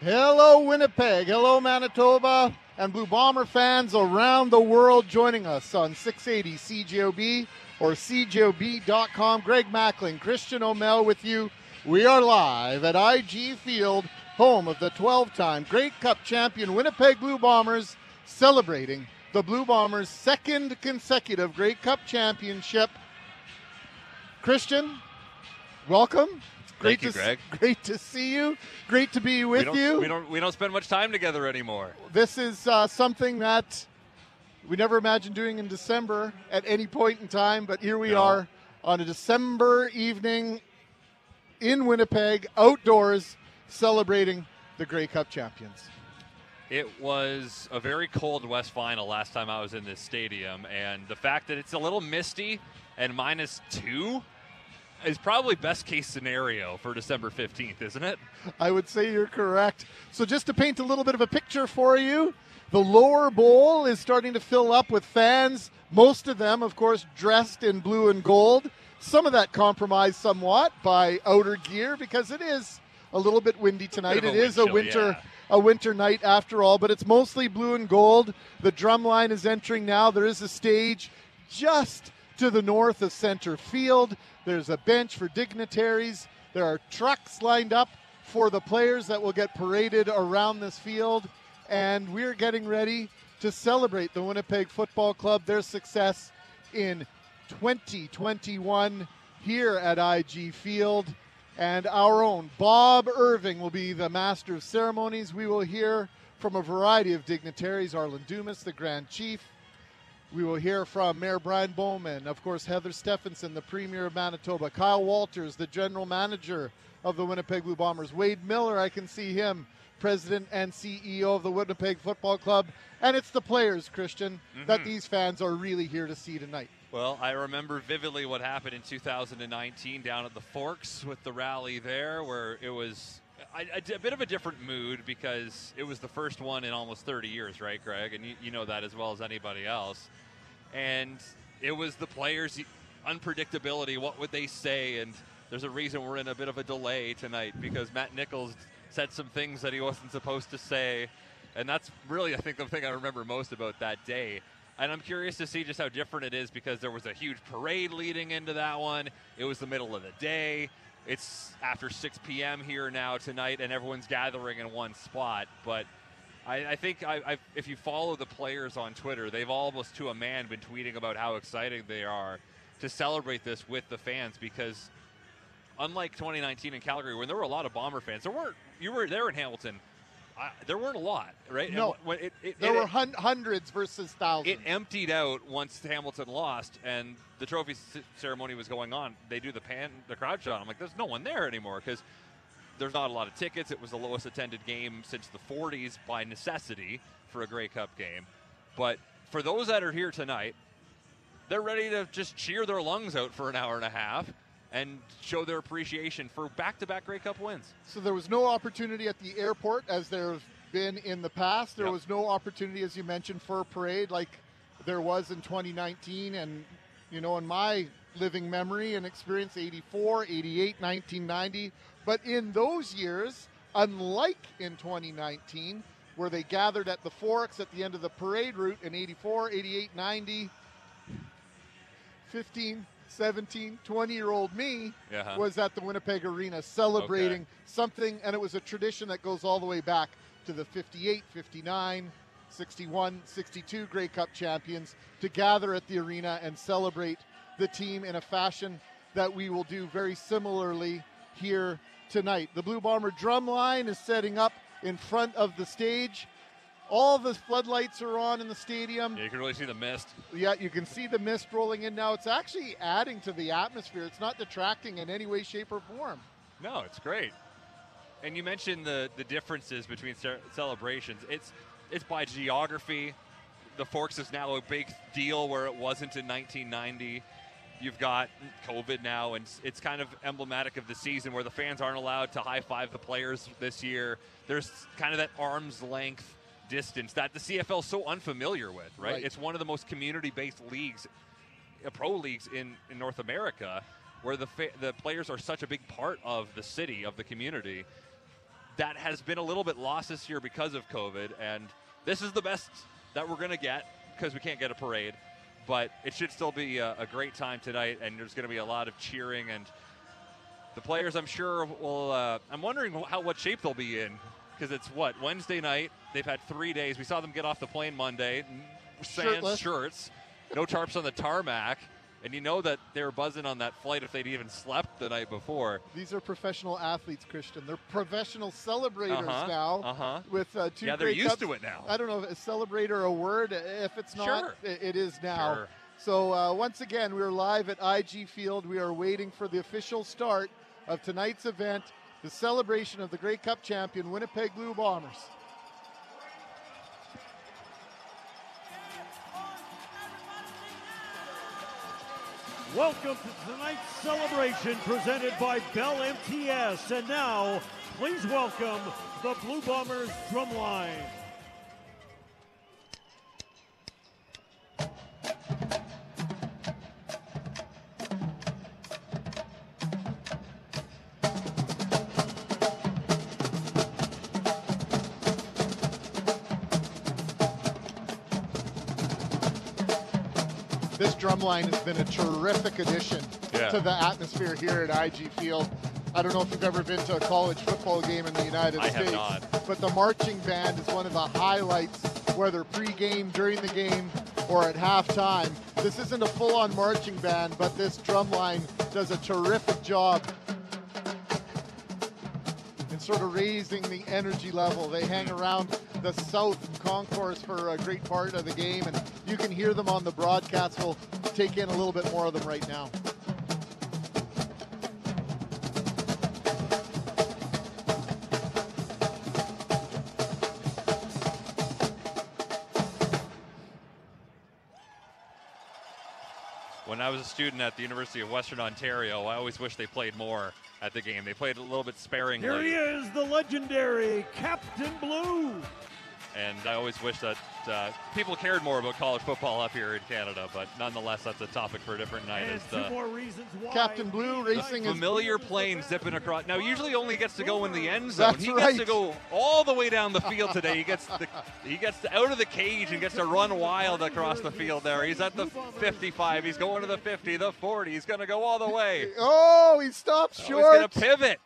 Hello, Winnipeg. Hello, Manitoba. And Blue Bomber fans around the world joining us on 680 CJOB or CJOB.com. Greg Macklin, Christian O'Mel with you. We are live at IG Field, home of the 12 time Grey Cup champion Winnipeg Blue Bombers, celebrating the Blue Bombers' second consecutive Grey Cup championship. Christian, welcome. Great Thank you, to, Greg. Great to see you. Great to be with we you. We don't we don't spend much time together anymore. This is uh, something that we never imagined doing in December at any point in time, but here we No. are on a December evening in Winnipeg, outdoors, celebrating the Grey Cup champions. It was a very cold West Final last time I was in this stadium, and the fact that it's a little misty and minus two is probably best case scenario for December 15th, isn't it? I would say you're correct. So, just to paint a little bit of a picture for you, the lower bowl is starting to fill up with fans, most of them, of course, dressed in blue and gold. Some of that compromised somewhat by outer gear because it is a little bit windy tonight. a It is wind a winter yeah. a winter night after all, but it's mostly blue and gold. The drum line is entering now. There is a stage just to the north of center field. There's a bench for dignitaries. There are trucks lined up for the players that will get paraded around this field. And we're getting ready to celebrate the Winnipeg Football Club, their success in 2021 here at IG Field. And our own Bob Irving will be the master of ceremonies. We will hear from a variety of dignitaries Arlen Dumas, the Grand Chief. We will hear from Mayor Brian Bowman, of course, Heather Stefanson, the Premier of Manitoba, Kyle Walters, the General Manager of the Winnipeg Blue Bombers, Wade Miller, I can see him, President and CEO of the Winnipeg Football Club. And it's the players, Christian, that mm-hmm. these fans are really here to see tonight. Well, I remember vividly what happened in 2019 down at the Forks with the rally there, where it was a, a- a bit of a different mood because it was the first one in almost 30 years, right, Greg? And you, you know that as well as anybody else. And it was the players' unpredictability. What would they say? And there's a reason we're in a bit of a delay tonight because Matt Nichols said some things that he wasn't supposed to say. And that's really, I think, the thing I remember most about that day. And I'm curious to see just how different it is because there was a huge parade leading into that one. It was the middle of the day. It's after 6 p.m. here now tonight, and everyone's gathering in one spot. But I, I think I, if you follow the players on Twitter, they've almost to a man been tweeting about how excited they are to celebrate this with the fans because unlike 2019 in Calgary, when there were a lot of Bomber fans, there weren't. You were there in Hamilton. I, there weren't a lot, right? No. It, it, There were hun- hundreds versus thousands. it emptied out once Hamilton lost and the trophy c- ceremony was going on. They do the pan, the crowd shot. I'm like, there's no one there anymore because there's not a lot of tickets. It was the lowest attended game since the 40s by necessity for a Grey Cup game. But for those that are here tonight, they're ready to just cheer their lungs out for an hour and a half and show their appreciation for back-to-back Grey Cup wins. So there was no opportunity at the airport, as there's been in the past. There Yep. was no opportunity, as you mentioned, for a parade like there was in 2019. And, you know, in my living memory and experience, 84, 88, 1990. But in those years, unlike in 2019, where they gathered at the Forks at the end of the parade route in 84, 88, 90, 15, 17, 20 year old me Yeah. was at the Winnipeg Arena celebrating something, and it was a tradition that goes all the way back to the 58, 59, 61, 62 Grey Cup champions to gather at the arena and celebrate the team in a fashion that we will do very similarly here tonight. The Blue Bomber drum line is setting up in front of the stage. All the floodlights are on in the stadium. Yeah, you can really see the mist. Yeah, you can see the mist rolling in now. It's actually adding to the atmosphere. It's not detracting in any way, shape, or form. No, it's great. And you mentioned the the differences between ce- celebrations. It's it's by geography. The Forks is now a big deal where it wasn't in 1990. You've got COVID now, and it's- it's kind of emblematic of the season where the fans aren't allowed to high five the players this year. There's kind of that arm's length distance that the CFL is so unfamiliar with, right? Right. It's one of the most community based leagues, uh, pro leagues in, in North America, where the, fa- the players are such a big part of the city, of the community. that has been a little bit lost this year because of COVID. And this is the best that we're going to get because we can't get a parade. But it should still be a, a great time tonight, and there's going to be a lot of cheering and the players. I'm sure will. Uh, I'm wondering how what shape they'll be in because it's what Wednesday night. They've had three days. We saw them get off the plane Monday, sans shirts, no tarps on the tarmac. And you know that they were buzzing on that flight if they'd even slept the night before. These are professional athletes, Christian. They're professional celebrators Uh-huh, now. uh-huh. With uh, two Yeah, they're used to it now. I don't know if a celebrator a word. If it's not, Sure. it is now. Sure. So uh, once again, we're live at IG Field. We are waiting for the official start of tonight's event, the celebration of the Grey Cup champion Winnipeg Blue Bombers. Welcome to tonight's celebration presented by Bell MTS. And now, please welcome the Blue Bombers drumline. Drumline has been a terrific addition Yeah. to the atmosphere here at IG Field. I don't know if you've ever been to a college football game in the United I States, but the marching band is one of the highlights, whether pre-game, during the game, or at halftime. This isn't a full-on marching band, but this drumline does a terrific job in sort of raising the energy level. They hang around the South Concourse for a great part of the game, and you can hear them on the broadcast. We'll take in a little bit more of them right now. When I was a student at the University of Western Ontario, I always wish they played more at the game. They played a little bit sparingly. Here he is, the legendary Captain Blue. And I always wish that uh, people cared more about college football up here in Canada, but nonetheless, that's a topic for a different night. And As two the, more reasons why. Captain Blue racing the is familiar plane zipping across. Now, usually only gets to go in the end zone. That's he right. gets to go all the way down the field today. He gets the, he gets out of the cage and gets to run wild across the field. There, he's at the 55. He's going to the 50, the 40. He's going to go all the way. Oh, he stops Oh, he's going to pivot.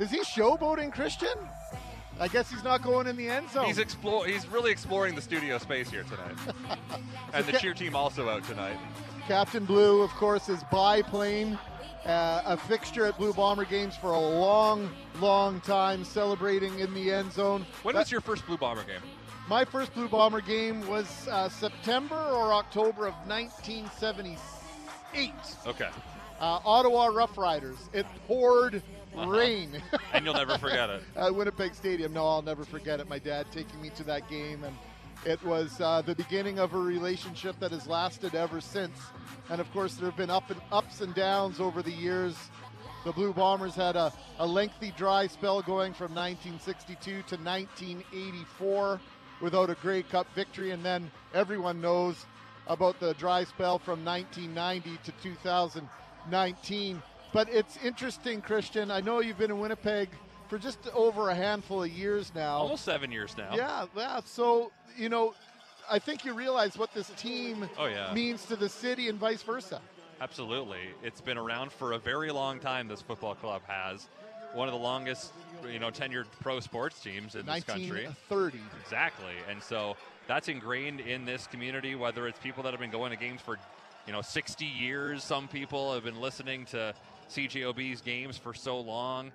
Is he showboating Christian? I guess he's not going in the end zone. He's explore. He's really exploring the studio space here tonight, and the cheer team also out tonight. Captain Blue, of course, is biplane, uh, a fixture at Blue Bomber games for a long, long time, celebrating in the end zone. When That- was your first Blue Bomber game? My first Blue Bomber game was uh, September or October of 1978. Okay, Uh, Ottawa Rough Riders. It poured. Rain and you'll never forget it. at Winnipeg Stadium. No, I'll never forget it. My dad taking me to that game, and it was uh, the beginning of a relationship that has lasted ever since. And of course, there have been up and ups and downs over the years. The Blue Bombers had a, a lengthy dry spell going from 1962 to 1984 without a Grey Cup victory, and then everyone knows about the dry spell from 1990 to 2019. But it's interesting, Christian. I know you've been in Winnipeg for just over a handful of years now. Almost seven years now. Yeah, yeah. So, you know, I think you realize what this team Oh, yeah. means to the city and vice versa. Absolutely. It's been around for a very long time, this football club has. One of the longest, you know, tenured pro sports teams in this country. 1930. Exactly. And so that's ingrained in this community, whether it's people that have been going to games for, you know, 60 years. Some people have been listening to CJOB's games for so long.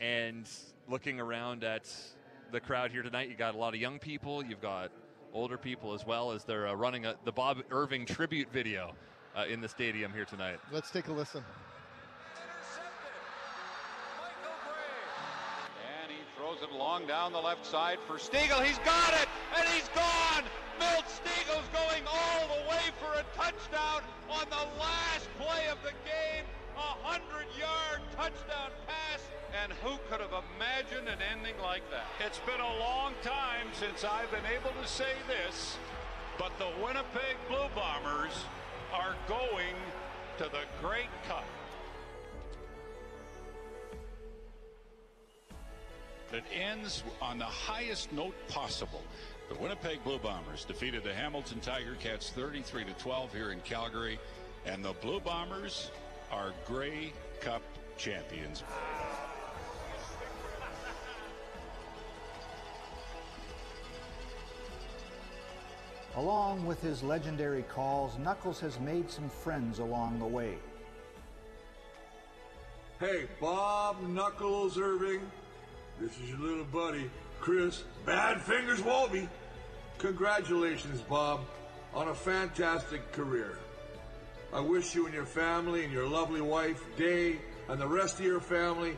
And looking around at the crowd here tonight, you got a lot of young people, you've got older people as well as they're uh, running a, the Bob Irving tribute video uh, in the stadium here tonight. Let's take a listen. And he throws it long down the left side for Stegall. He's got it, and he's gone. Milt Stegall's going all the way for a touchdown on the last play of the game. A hundred-yard touchdown pass, and who could have imagined an ending like that? It's been a long time since I've been able to say this, but the Winnipeg Blue Bombers are going to the Grey Cup. that ends on the highest note possible. The Winnipeg Blue Bombers defeated the Hamilton Tiger Cats 33 to 12 here in Calgary, and the Blue Bombers are Grey Cup champions. Along with his legendary calls, Knuckles has made some friends along the way. Hey, Bob Knuckles Irving, this is your little buddy, Chris Bad Fingers Walby. Congratulations, Bob, on a fantastic career. I wish you and your family and your lovely wife, Day, and the rest of your family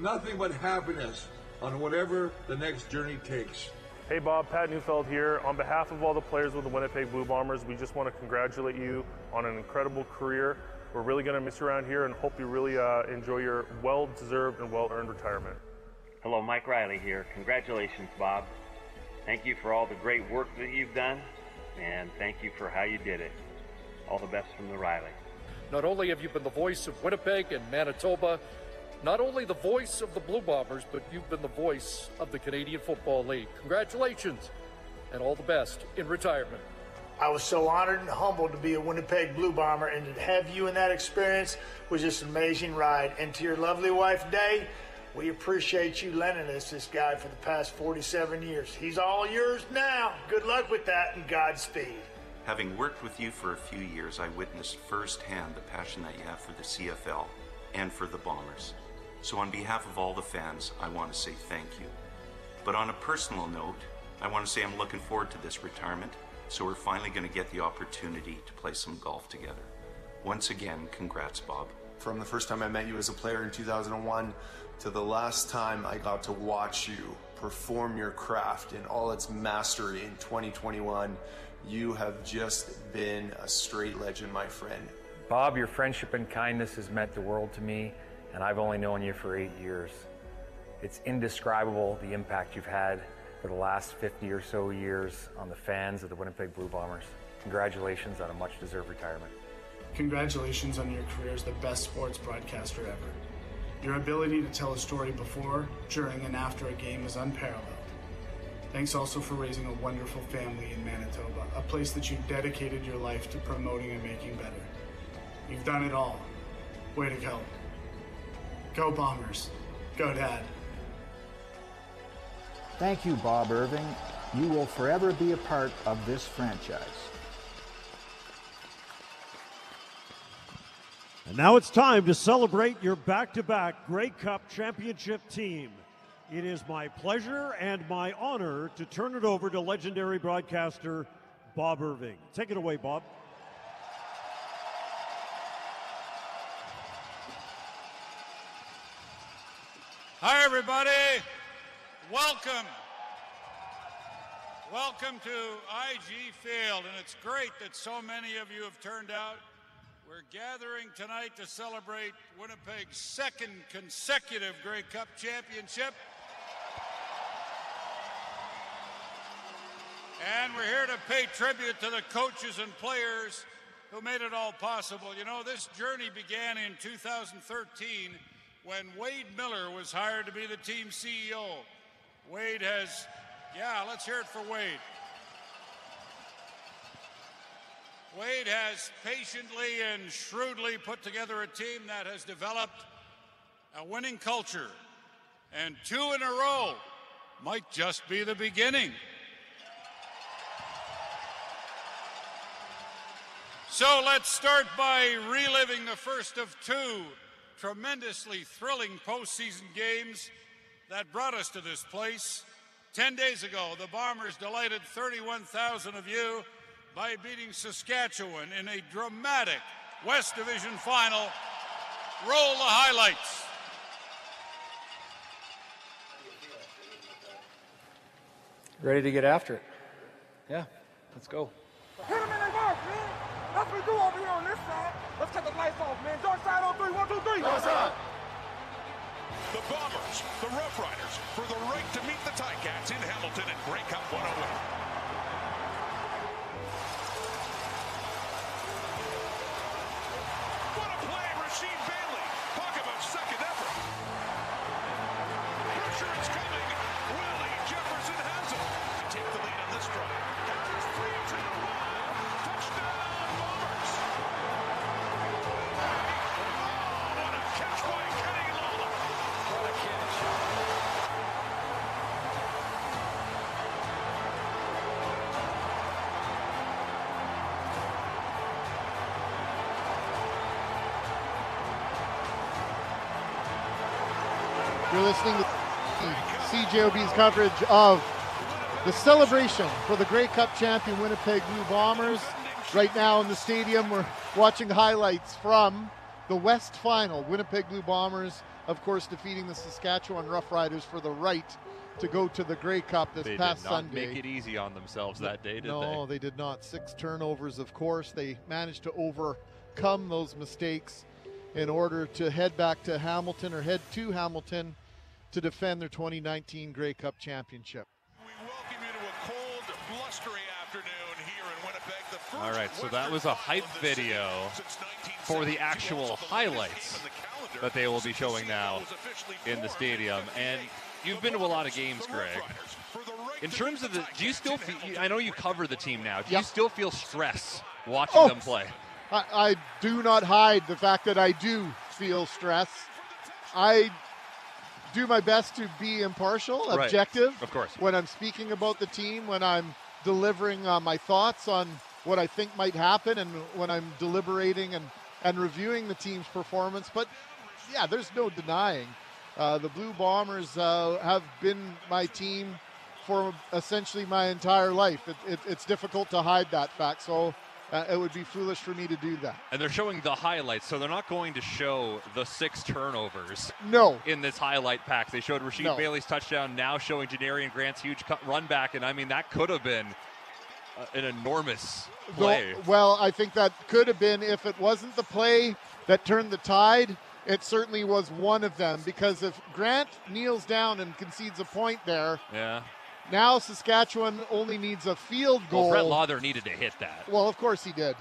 nothing but happiness on whatever the next journey takes. Hey Bob, Pat Neufeld here. On behalf of all the players with the Winnipeg Blue Bombers, we just want to congratulate you on an incredible career. We're really going to miss you around here and hope you really uh, enjoy your well deserved and well earned retirement. Hello, Mike Riley here. Congratulations, Bob. Thank you for all the great work that you've done, and thank you for how you did it. All the best from the Riley. Not only have you been the voice of Winnipeg and Manitoba, not only the voice of the Blue Bombers, but you've been the voice of the Canadian Football League. Congratulations and all the best in retirement. I was so honored and humbled to be a Winnipeg Blue Bomber, and to have you in that experience was just an amazing ride. And to your lovely wife, Day, we appreciate you lending us this guy for the past 47 years. He's all yours now. Good luck with that and Godspeed. Having worked with you for a few years, I witnessed firsthand the passion that you have for the CFL and for the Bombers. So, on behalf of all the fans, I want to say thank you. But on a personal note, I want to say I'm looking forward to this retirement, so we're finally going to get the opportunity to play some golf together. Once again, congrats, Bob. From the first time I met you as a player in 2001 to the last time I got to watch you perform your craft in all its mastery in 2021, you have just been a straight legend, my friend. Bob, your friendship and kindness has meant the world to me and I've only known you for eight years. It's indescribable the impact you've had for the last 50 or so years on the fans of the Winnipeg Blue Bombers. Congratulations on a much deserved retirement. Congratulations on your career as the best sports broadcaster ever. Your ability to tell a story before, during, and after a game is unparalleled. Thanks also for raising a wonderful family in Manitoba, a place that you've dedicated your life to promoting and making better. You've done it all. Way to go. Go Bombers. Go Dad. Thank you, Bob Irving. You will forever be a part of this franchise. And now it's time to celebrate your back to back Grey Cup championship team. It is my pleasure and my honor to turn it over to legendary broadcaster Bob Irving. Take it away, Bob. Hi, everybody. Welcome. Welcome to IG Field, and it's great that so many of you have turned out. We're gathering tonight to celebrate Winnipeg's second consecutive Grey Cup championship. And we're here to pay tribute to the coaches and players who made it all possible. You know, this journey began in 2013 when Wade Miller was hired to be the team CEO. Wade has, yeah, let's hear it for Wade. Wade has patiently and shrewdly put together a team that has developed a winning culture. And two in a row might just be the beginning. So let's start by reliving the first of two tremendously thrilling postseason games that brought us to this place. Ten days ago, the Bombers delighted 31,000 of you by beating Saskatchewan in a dramatic West Division final. Roll the highlights. Ready to get after it. Yeah, let's go. Hit him in the mouth, man. That's what we do over here on this side. Let's cut the lights off, man. Dark side on three. One, two, three. The Bombers, the Rough Riders, for the right to meet the Ticats in Hamilton at Grey Cup 108. Listening to CJOB's coverage of the celebration for the Grey Cup champion Winnipeg Blue Bombers. Right now in the stadium, we're watching highlights from the West Final. Winnipeg Blue Bombers, of course, defeating the Saskatchewan Roughriders for the right to go to the Grey Cup this they past did not Sunday. make it easy on themselves that day, did no, they? they did not. Six turnovers, of course. They managed to overcome those mistakes in order to head back to Hamilton or head to Hamilton to defend their 2019 Grey Cup championship. All right, so that was a hype video for the actual highlights that they will be showing now in the stadium. And you've been to a lot of games, Greg. In terms of the, do you still feel, I know you cover the team now, do you still feel stress watching Oh. them play? I, I do not hide the fact that I do feel stress. I do my best to be impartial, Right. objective. Of course. When I'm speaking about the team, when I'm delivering uh, my thoughts on what I think might happen, and when I'm deliberating and, and reviewing the team's performance. But yeah, there's no denying. Uh, the Blue Bombers uh, have been my team for essentially my entire life. It, it, it's difficult to hide that fact. So uh, it would be foolish for me to do that. And they're showing the highlights, so they're not going to show the six turnovers. No. In this highlight pack, they showed Rasheed No. Bailey's touchdown. Now showing Janarion Grant's huge cut run back, and I mean that could have been uh, an enormous play. Well, I think that could have been if it wasn't the play that turned the tide. It certainly was one of them because if Grant kneels down and concedes a point there, Yeah. Now Saskatchewan only needs a field goal. Well, Brett Lauther needed to hit that. Well, of course he did.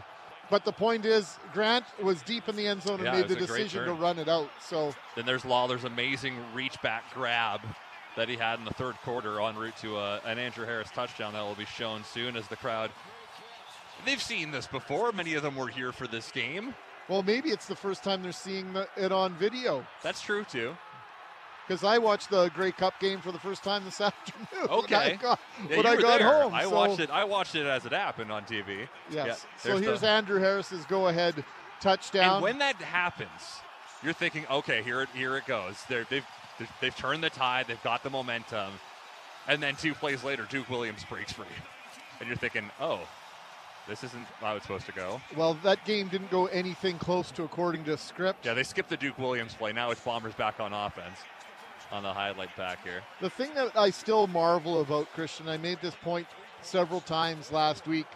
But the point is, Grant was deep in the end zone and Yeah, made the a decision to run it out. So Then there's Lawler's amazing reach back grab that he had in the third quarter en route to uh, an Andrew Harris touchdown that will be shown soon as the crowd. They've seen this before. Many of them were here for this game. Well, maybe it's the first time they're seeing the, it on video. That's true too. Because I watched the Grey Cup game for the first time this afternoon. when I Okay. got, Yeah, when I got home. I so- watched it. I watched it as it happened on TV. Yes. Yeah, so here's the- Andrew Harris's go-ahead touchdown. And when that happens, you're thinking, okay, here it here it goes. They're, they've they've- they've turned the tide. They've got the momentum. And then two plays later, Duke Williams breaks free, and you're thinking, oh, this isn't how it's supposed to go. well, that game didn't go anything close to according to script. Yeah, they skipped the Duke Williams play. Now it's Bombers back on offense on the highlight back here. The thing that I still marvel about, Christian, I made this point several times last week,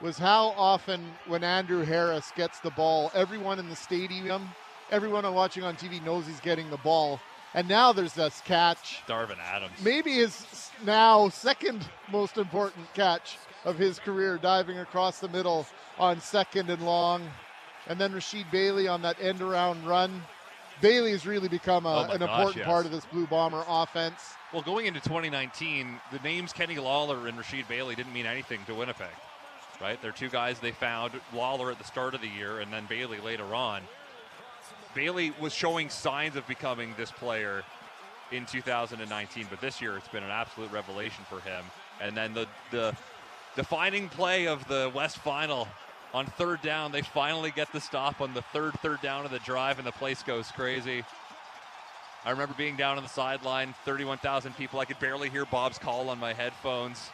was how often when Andrew Harris gets the ball, everyone in the stadium, everyone watching on TV knows he's getting the ball. And now there's this catch. Darvin Adams. Maybe his now second most important catch of his career, diving across the middle on second and long. And then Rasheed Bailey on that end around run. Bailey has really become a, Oh an gosh, important yes. part of this Blue Bomber offense. Well, going into 2019, the names Kenny Lawler and Rasheed Bailey didn't mean anything to Winnipeg, right? They're two guys they found. Lawler at the start of the year, and then Bailey later on. Bailey was showing signs of becoming this player in 2019, but this year it's been an absolute revelation for him. And then the the defining play of the West Final on third down, they finally get the stop on the third third down of the drive, and the place goes crazy. I remember being down on the sideline, 31,000 people. I could barely hear Bob's call on my headphones.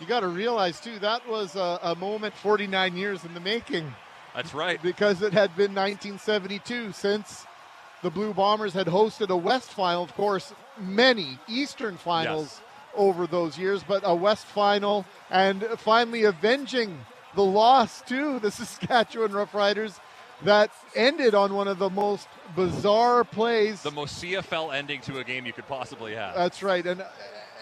You got to realize, too, that was a, a moment 49 years in the making. That's right. Because it had been 1972 since the Blue Bombers had hosted a West Final, of course, many Eastern Finals over those years, but a West Final and finally avenging the loss to the Saskatchewan Roughriders that ended on one of the most bizarre plays. The most CFL ending to a game you could possibly have. That's right, and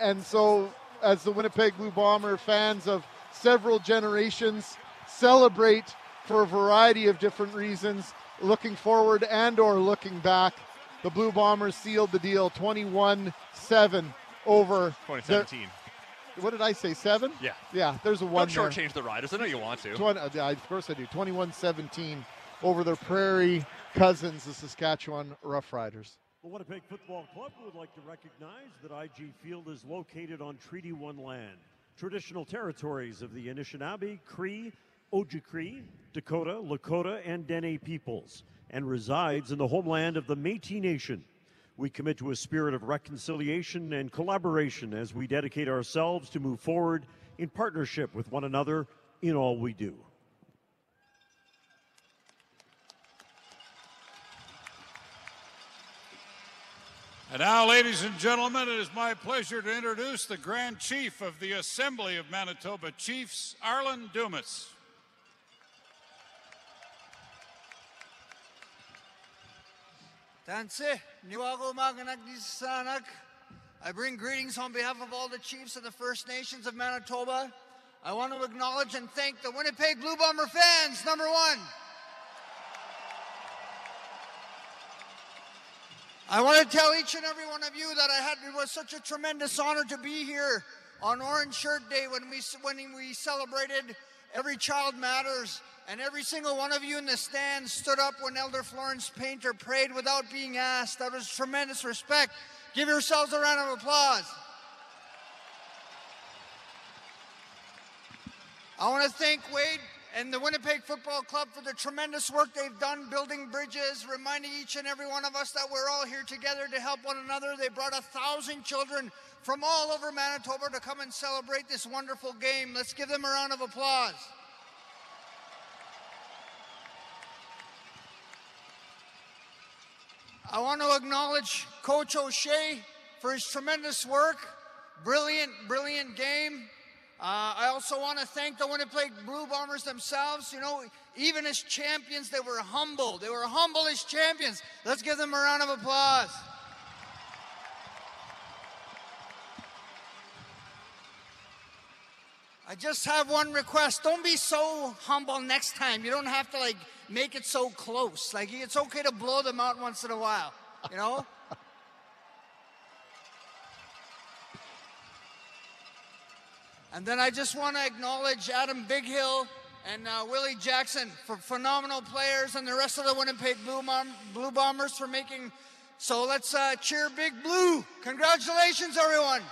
and so as the Winnipeg Blue Bomber fans of several generations celebrate for a variety of different reasons, looking forward and or looking back, the Blue Bombers sealed the deal 21-7 over their- 2017. What did I say? Seven? Yeah. Yeah. There's a one. Don't there. shortchange the Riders. I know you want to. 20, uh, yeah, of course I do. 21-17 over their Prairie cousins, the Saskatchewan Roughriders. The Winnipeg Football Club would like to recognize that IG Field is located on Treaty 1 land, traditional territories of the Anishinaabe, Cree, Ojibwe, Dakota, Lakota, and Dene peoples, and resides in the homeland of the Métis Nation. We commit to a spirit of reconciliation and collaboration as we dedicate ourselves to move forward in partnership with one another in all we do. And now, ladies and gentlemen, it is my pleasure to introduce the Grand Chief of the Assembly of Manitoba Chiefs, Arlen Dumas. Tanse, Niwago Maganagisanak. I bring greetings on behalf of all the chiefs of the First Nations of Manitoba. I want to acknowledge and thank the Winnipeg Blue Bomber fans, number one. I want to tell each and every one of you that I had it was such a tremendous honor to be here on Orange Shirt Day when we when we celebrated Every Child Matters and every single one of you in the stands stood up when Elder Florence Painter prayed without being asked. That was tremendous respect. Give yourselves a round of applause. I want to thank Wade and the Winnipeg Football Club for the tremendous work they've done building bridges, reminding each and every one of us that we're all here together to help one another. They brought a thousand children from all over Manitoba to come and celebrate this wonderful game. Let's give them a round of applause. I want to acknowledge Coach O'Shea for his tremendous work. Brilliant, brilliant game. Uh, I also want to thank the Winnipeg Blue Bombers themselves. You know, even as champions, they were humble. They were humble as champions. Let's give them a round of applause. I just have one request. Don't be so humble next time. You don't have to like make it so close. Like it's okay to blow them out once in a while, you know? And then I just want to acknowledge Adam Bighill and uh, Willie Jackson for phenomenal players and the rest of the Winnipeg Blue, Blue Bombers for making. So let's uh, cheer Big Blue. Congratulations, everyone.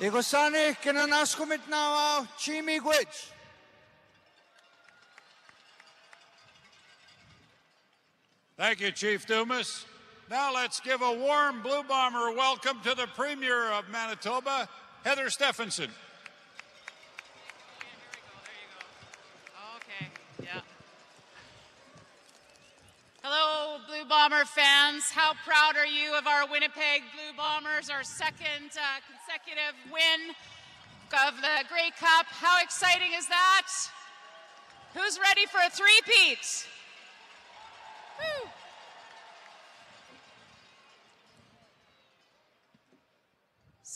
Igosane kinanaskumit na chimi gwich. Thank you, Chief Dumas. Now let's give a warm Blue Bomber welcome to the Premier of Manitoba, Heather Stefanson. Hello, Blue Bomber fans. How proud are you of our Winnipeg Blue Bombers, our second uh, consecutive win of the Grey Cup? How exciting is that? Who's ready for a three-peat? Woo!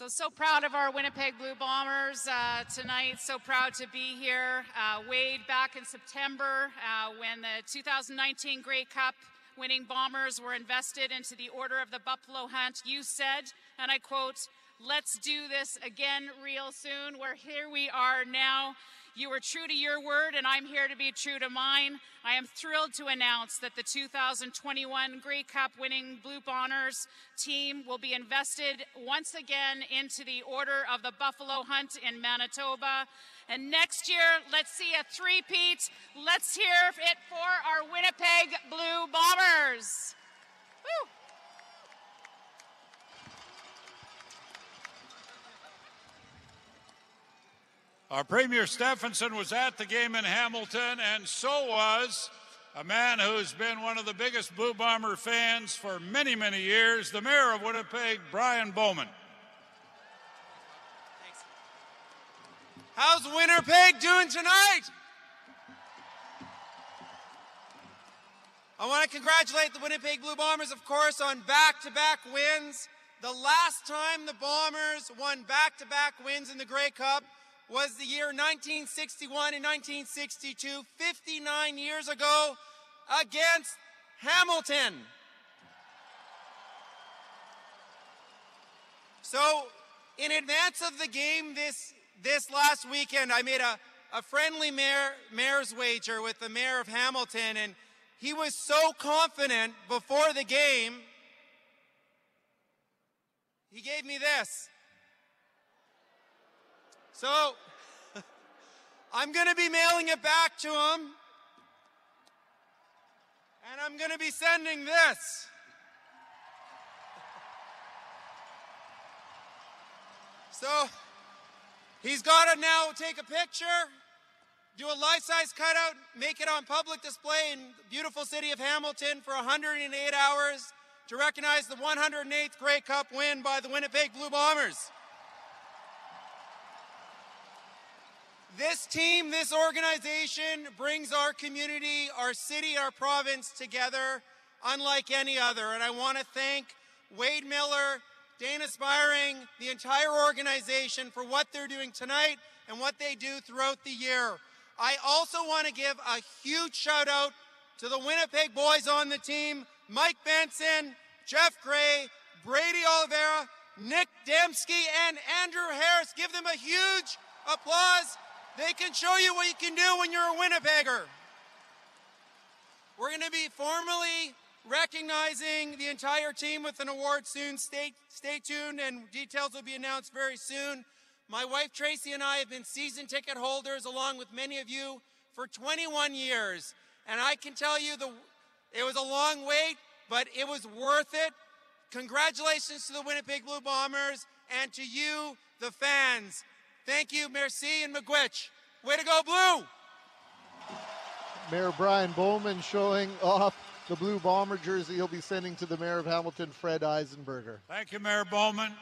So, so proud of our Winnipeg Blue Bombers uh, tonight. So proud to be here. Uh, Wade, back in September, uh, when the 2019 Grey Cup winning Bombers were invested into the Order of the Buffalo Hunt, you said, and I quote, let's do this again real soon. Where here we are now. You were true to your word, and I'm here to be true to mine. I am thrilled to announce that the 2021 Grey Cup winning Blue Bombers team will be invested once again into the Order of the Buffalo Hunt in Manitoba. And next year, let's see a three-peat. Let's hear it for our Winnipeg Blue Bombers. Woo! Our Premier Stefanson was at the game in Hamilton, and so was a man who's been one of the biggest Blue Bomber fans for many, many years, the Mayor of Winnipeg, Brian Bowman. How's Winnipeg doing tonight? I want to congratulate the Winnipeg Blue Bombers, of course, on back to back wins. The last time the Bombers won back to back wins in the Grey Cup was the year 1961 and 1962, 59 years ago, against Hamilton. So, in advance of the game this this last weekend, I made a, a friendly mayor, mayor's wager with the mayor of Hamilton, and he was so confident before the game, he gave me this. So I'm going to be mailing it back to him. And I'm going to be sending this. So he's got to now take a picture, do a life size cutout, make it on public display in the beautiful city of Hamilton for 108 hours to recognize the 108th Grey Cup win by the Winnipeg Blue Bombers. This team, this organization brings our community, our city, our province together unlike any other. And I want to thank Wade Miller, Dayna Spiring, the entire organization for what they're doing tonight and what they do throughout the year. I also want to give a huge shout out to the Winnipeg boys on the team Mike Benson, Geoff Gray, Brady Oliveira, Nic Demski, and Andrew Harris. Give them a huge applause. They can show you what you can do when you're a Winnipegger. We're going to be formally recognizing the entire team with an award soon. Stay, stay tuned, and details will be announced very soon. My wife Tracy and I have been season ticket holders, along with many of you, for 21 years. And I can tell you the, it was a long wait, but it was worth it. Congratulations to the Winnipeg Blue Bombers and to you, the fans. Thank you, merci, and Miigwech. Way to go, Blue! Mayor Brian Bowman showing off the blue bomber jersey he'll be sending to the mayor of Hamilton, Fred Eisenberger. Thank you, Mayor Bowman.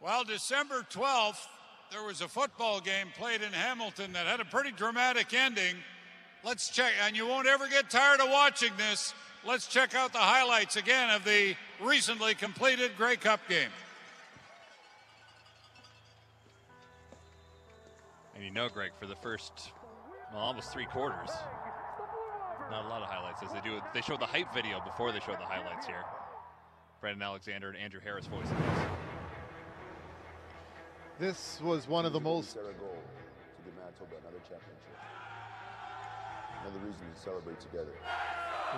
Well, December 12th, there was a football game played in Hamilton that had a pretty dramatic ending. Let's check, and you won't ever get tired of watching this. Let's check out the highlights again of the recently completed Grey Cup game. And you know, Greg, for the first, well, almost three quarters, not a lot of highlights as they do. They show the hype video before they show the highlights here. Brandon Alexander and Andrew Harris voicing this. This was one of the most Set a goal to give Manitoba another championship. Another reason to celebrate together.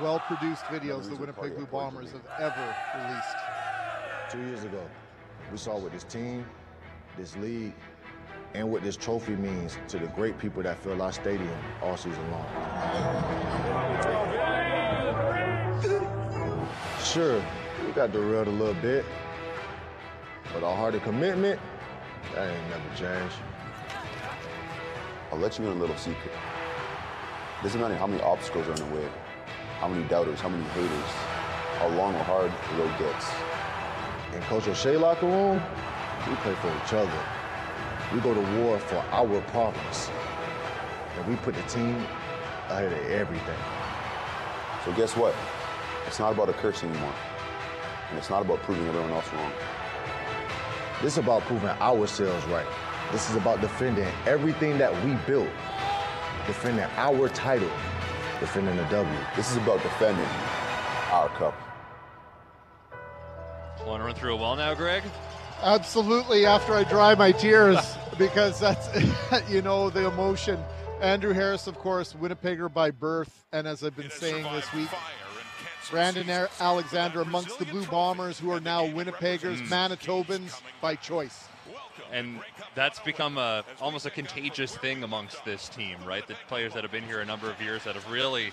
well produced videos the Winnipeg Blue Bombers have ever released. Two years ago, we saw what this team, this league, and what this trophy means to the great people that fill our stadium all season long. Sure, we got derailed a little bit, but our heart of commitment, that ain't never changed. I'll let you in a little secret. Doesn't matter how many obstacles are in the way, how many doubters, how many haters, how long or hard the road gets. In Coach O'Shea locker room, we play for each other. We go to war for our problems. And we put the team ahead of everything. So guess what? It's not about a curse anymore. And it's not about proving everyone else wrong. This is about proving ourselves right. This is about defending everything that we built. Defending our title. Defending the W. This is about defending our cup. Want to run through a wall now, Greg? Absolutely, after I dry my tears, because that's, you know, the emotion. Andrew Harris, of course, Winnipegger by birth, and as I've been saying this week, Brandon A- Alexander amongst the Blue Bombers, who are now Winnipeggers. Manitobans by choice. and that's become a almost a contagious thing amongst this team, right? The players that have been here a number of years that have really,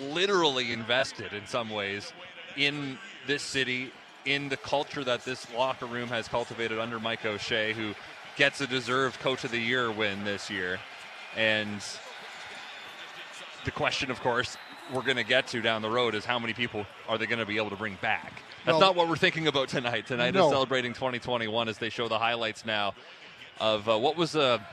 literally invested in some ways in this city, in the culture that this locker room has cultivated under Mike O'Shea, who gets a deserved Coach of the Year win this year, and the question, of course, we're going to get to down the road is how many people are they going to be able to bring back? That's Well- not what we're thinking about tonight. Tonight No. is celebrating 2021 as they show the highlights now of uh, what was a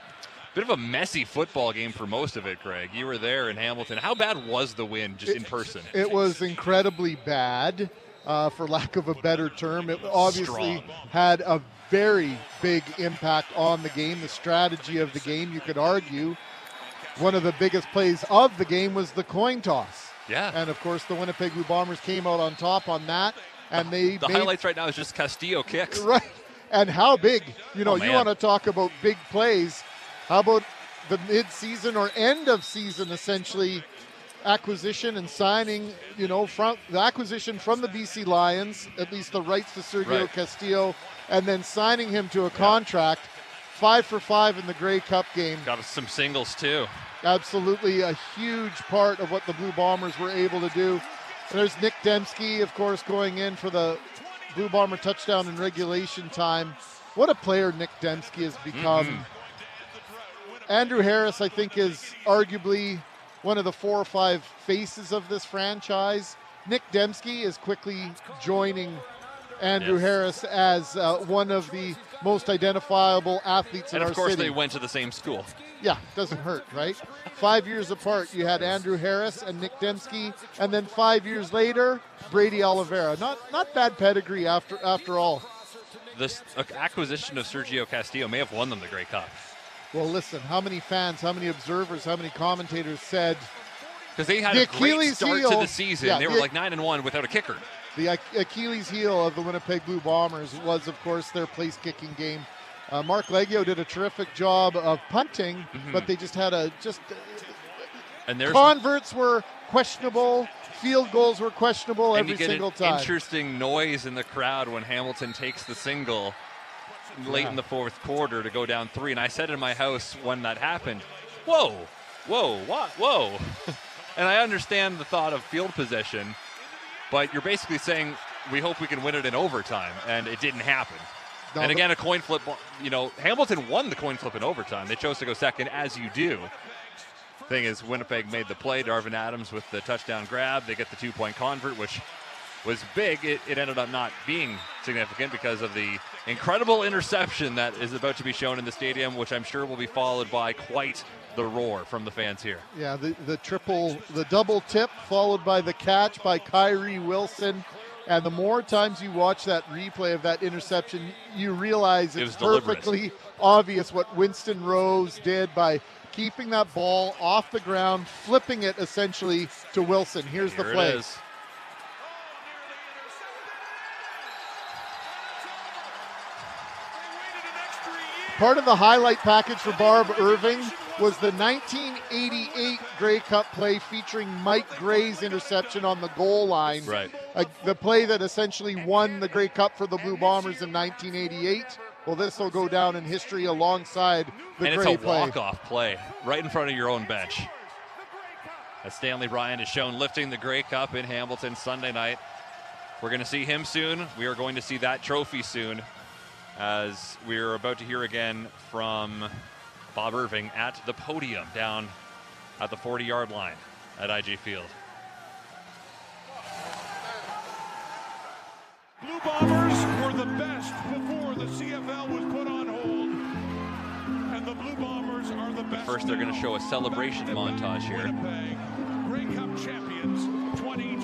bit of a messy football game for most of it. Greg, you were there in Hamilton. How bad was the win just in person? It was incredibly bad, uh, for lack of a better term. It obviously Strong. had a very big impact on the game, the strategy of the game. You could argue one of the biggest plays of the game was the coin toss. Yeah. And of course, the Winnipeg Blue Bombers came out on top on that, and they The made- highlights right now is just Castillo kicks. Right. And how big? You know, Oh, you want to talk about big plays. How about the mid-season or end of season essentially acquisition and signing, you know, from the acquisition from the BC Lions, at least the rights to Sergio Right. Castillo, and then signing him to a contract five for five in the Grey Cup game. Got some singles too. Absolutely a huge part of what the Blue Bombers were able to do. And there's Nic Demski, of course, going in for the Blue Bomber touchdown in regulation time. What a player Nic Demski has become. Mm-hmm. Andrew Harris, I think, is arguably one of the four or five faces of this franchise. Nic Demski is quickly joining Andrew Yes. Harris as uh, one of the most identifiable athletes in the world. And of course, they went to the same school. Yeah, doesn't hurt, right? Five years apart, you had Andrew Harris and Nic Demski, and then five years later, Brady Oliveira. Not not bad pedigree after after all. This acquisition of Sergio Castillo may have won them the Grey Cup Well, listen, how many fans, how many observers, how many commentators said because they had The a great Achilles start heel- to the season. yeah, they were the- like nine and one without a kicker. The Achilles heel of the Winnipeg Blue Bombers was, of course, their place kicking game. Uh, Marc Liegghio did a terrific job of punting, Mhm. but they just had a just And there's converts were questionable, field goals were questionable every single time. interesting noise in the crowd when Hamilton takes the single late Yeah. in the fourth quarter to go down three. And I said in my house when that happened, "Whoa, whoa, what, whoa!" and I understand the thought of field possession, but you're basically saying we hope we can win it in overtime, and it didn't happen. No, and again, a coin flip. You know, Hamilton won the coin flip in overtime. They chose to go second, as you do. Thing is, Winnipeg made the play. Darvin Adams with the touchdown grab. They get the two point convert, which was big. It, it ended up not being significant because of the incredible interception that is about to be shown in the stadium, which I'm sure will be followed by quite the roar from the fans here. Yeah, the, the triple, the double tip followed by the catch by Kyrie Wilson. And the more times you watch that replay of that interception, you realize It it's deliberate. perfectly obvious what Winston Rose did by keeping that ball off the ground, flipping it essentially to Wilson. Here's the play. it is. Part of the highlight package for Bob Irving was the 1988 Grey Cup play featuring Mike Gray's interception on the goal line. Right. Uh, the play that essentially won the Grey Cup for the Blue Bombers in 1988. Well, this will go down in history alongside the and Gray it's a play. walk-off play right in front of your own bench. As Stanley Bryant is shown lifting the Grey Cup in Hamilton Sunday night. We're going to see him soon. We are going to see that trophy soon, as we are about to hear again from Bob Irving at the podium down at the 40-yard line at IG Field. Blue Bombers were the best before the CFL was put on hold. And the Blue Bombers are the best. First, they're going to show a celebration montage here. Grey Cup champions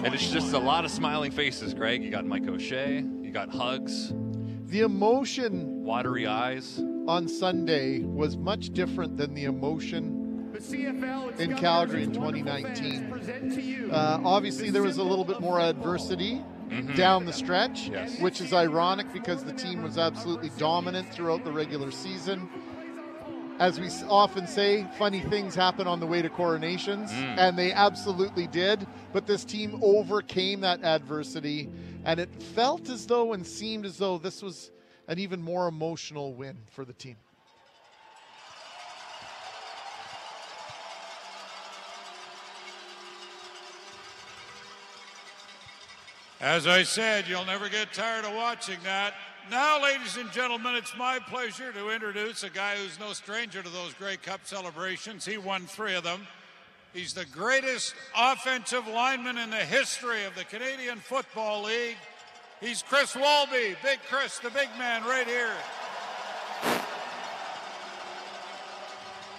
And it's just a lot of smiling faces, Greg. You got Mike O'Shea, you got hugs, The emotion watery eyes. On Sunday was much different than the emotion in Calgary in 2019. Uh, obviously, there was a little bit more adversity Mhm. down the stretch, Yes. which is ironic because the team was absolutely dominant throughout the regular season. As we often say, funny things happen on the way to coronations, Mm. and they absolutely did. But this team overcame that adversity, and it felt as though and seemed as though this was an even more emotional win for the team. As I said, you'll never get tired of watching that. Now, ladies and gentlemen, it's my pleasure to introduce a guy who's no stranger to those Grey Cup celebrations. He won three of them. He's the greatest offensive lineman in the history of the Canadian Football League. He's Chris Walby. Big Chris, the big man, right here.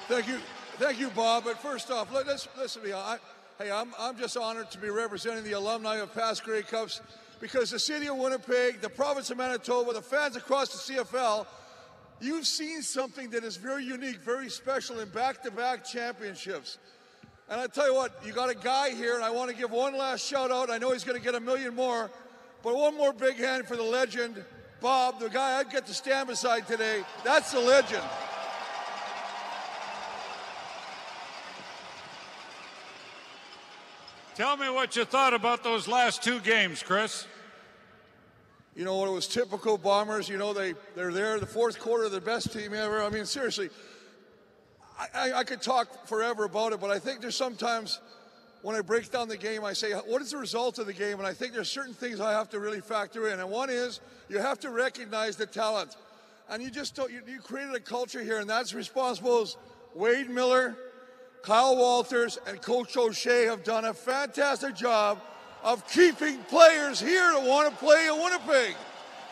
Thank you, thank you, Bob. But first off, let, us listen to me. I, hey, I'm, I'm just honored to be representing the alumni of past Grey Cups because the city of Winnipeg, the province of Manitoba, the fans across the CFL, you've seen something that is very unique, very special in back-to-back championships. And I tell you what, you got a guy here, and I want to give one last shout out. I know he's going to get a million more, but one more big hand for the legend, Bob, the guy I'd get to stand beside today. That's the legend. Tell me what you thought about those last two games, Chris. You know, it was typical Bombers. You know, they, they're there, the fourth quarter, the best team ever. I mean, seriously, I, I, I could talk forever about it, but I think there's sometimes when I break down the game, I say, what is the result of the game? And I think there's certain things I have to really factor in. And one is you have to recognize the talent. And you just don't, you, you created a culture here, and that's responsible as Wade Miller, Kyle Walters, and Coach O'Shea have done a fantastic job of keeping players here to want to play in Winnipeg.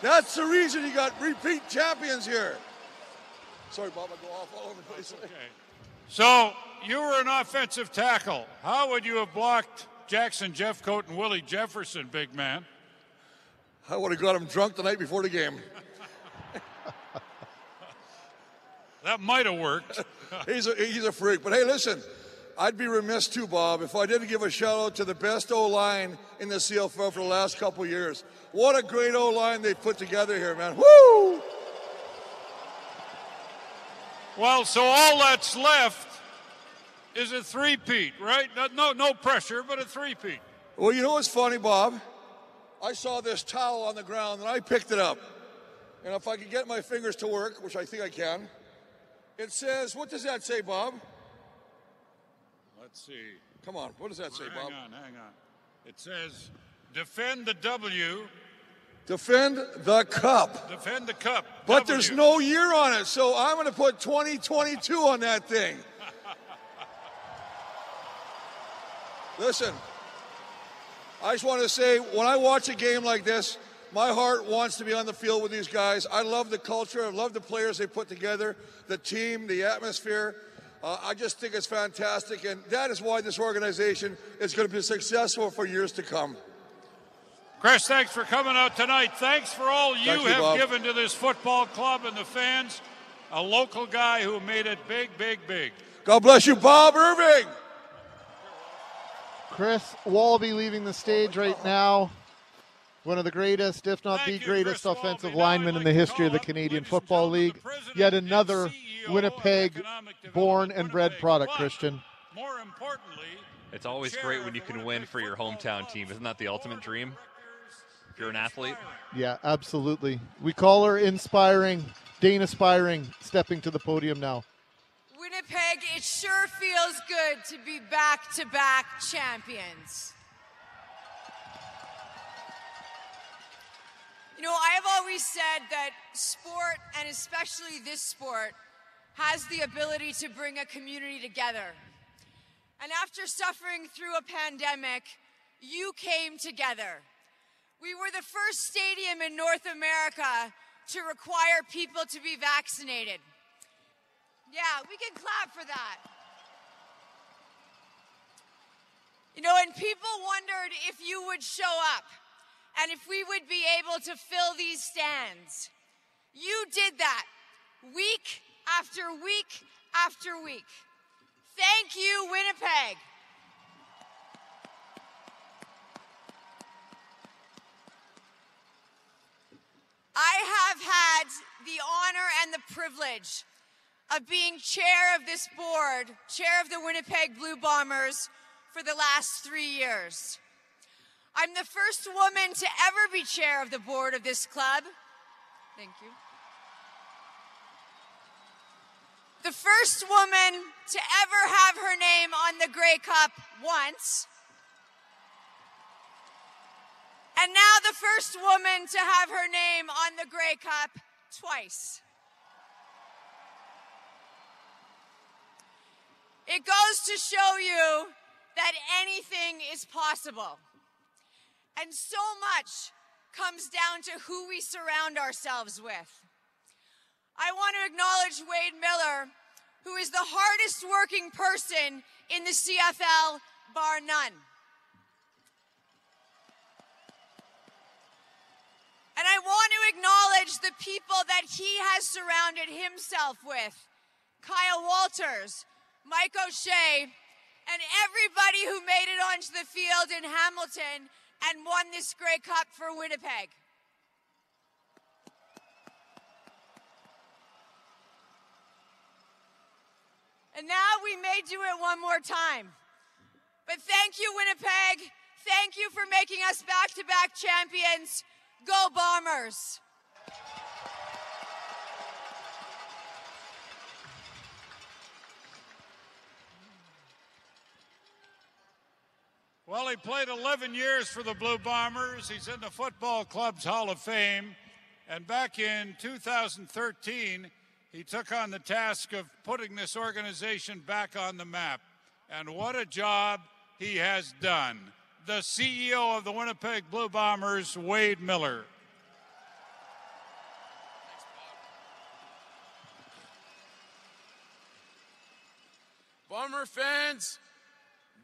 That's the reason you got repeat champions here. Sorry, Bob, I go off all over the place. Okay. So you were an offensive tackle. How would you have blocked Jackson Jeffcoat and Willie Jefferson, big man? I would have got him drunk the night before the game. that might have worked. he's, a, he's a freak. But hey, listen, I'd be remiss too, Bob, if I didn't give a shout out to the best O line in the CFL for the last couple years. What a great O line they put together here, man. Woo! Well, so all that's left is a three-peat, right? No, no pressure, but a three-peat. Well, you know what's funny, Bob? I saw this towel on the ground and I picked it up. And if I could get my fingers to work, which I think I can, it says, what does that say, Bob? Let's see. Come on, what does that say, hang Bob? Hang on, hang on. It says, defend the W. Defend the cup. Defend the cup. But w. there's no year on it, so I'm going to put 2022 on that thing. Listen, I just want to say when I watch a game like this, my heart wants to be on the field with these guys. I love the culture, I love the players they put together, the team, the atmosphere. Uh, I just think it's fantastic, and that is why this organization is going to be successful for years to come. Chris, thanks for coming out tonight. Thanks for all you, you, have Bob. given to this football club and the fans. A local guy who made it big, big, big. God bless you, Bob Irving. Chris Walby leaving the stage right now. One of the greatest, if not the greatest, offensive lineman in the history of the Canadian Football League. Yet another Winnipeg born and bred product, Christian. More importantly, It's always great when you can win for your hometown team. Isn't that the ultimate dream? If you're an athlete. Yeah, absolutely. We call her inspiring, Dayna Spiring, stepping to the podium now. It sure feels good to be back to back champions. You know, I have always said that sport, and especially this sport, has the ability to bring a community together. And after suffering through a pandemic, you came together. We were the first stadium in North America to require people to be vaccinated. Yeah, we can clap for that. You know, and people wondered if you would show up and if we would be able to fill these stands. You did that week after week after week. Thank you, Winnipeg. I have had the honor and the privilege of being chair of this board, chair of the Winnipeg Blue Bombers for the last three years. I'm the first woman to ever be chair of the board of this club. Thank you. The first woman to ever have her name on the Grey Cup once. And now the first woman to have her name on the Grey Cup twice. It goes to show you that anything is possible. And so much comes down to who we surround ourselves with. I want to acknowledge Wade Miller, who is the hardest working person in the CFL, bar none. And I want to acknowledge the people that he has surrounded himself with Kyle Walters, Mike O'Shea, and everybody who made it onto the field in Hamilton and won this Grey Cup for Winnipeg. And now we may do it one more time. But thank you, Winnipeg. Thank you for making us back to back champions. Go Bombers! Well, he played 11 years for the Blue Bombers. He's in the Football Club's Hall of Fame. And back in 2013, he took on the task of putting this organization back on the map. And what a job he has done. The CEO of the Winnipeg Blue Bombers, Wade Miller. Bomber fans,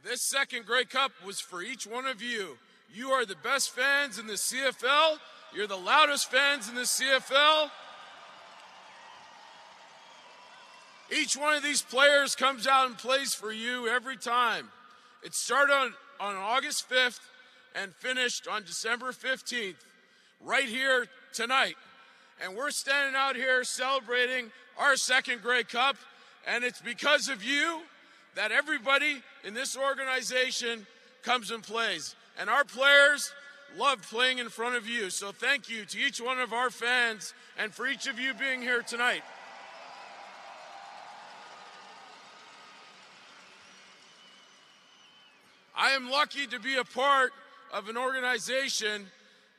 this second Grey Cup was for each one of you. You are the best fans in the CFL. You're the loudest fans in the CFL. Each one of these players comes out and plays for you every time. It started on, on August 5th and finished on December 15th, right here tonight. And we're standing out here celebrating our second Grey Cup, and it's because of you that everybody in this organization comes and plays. And our players love playing in front of you. So thank you to each one of our fans and for each of you being here tonight. I am lucky to be a part of an organization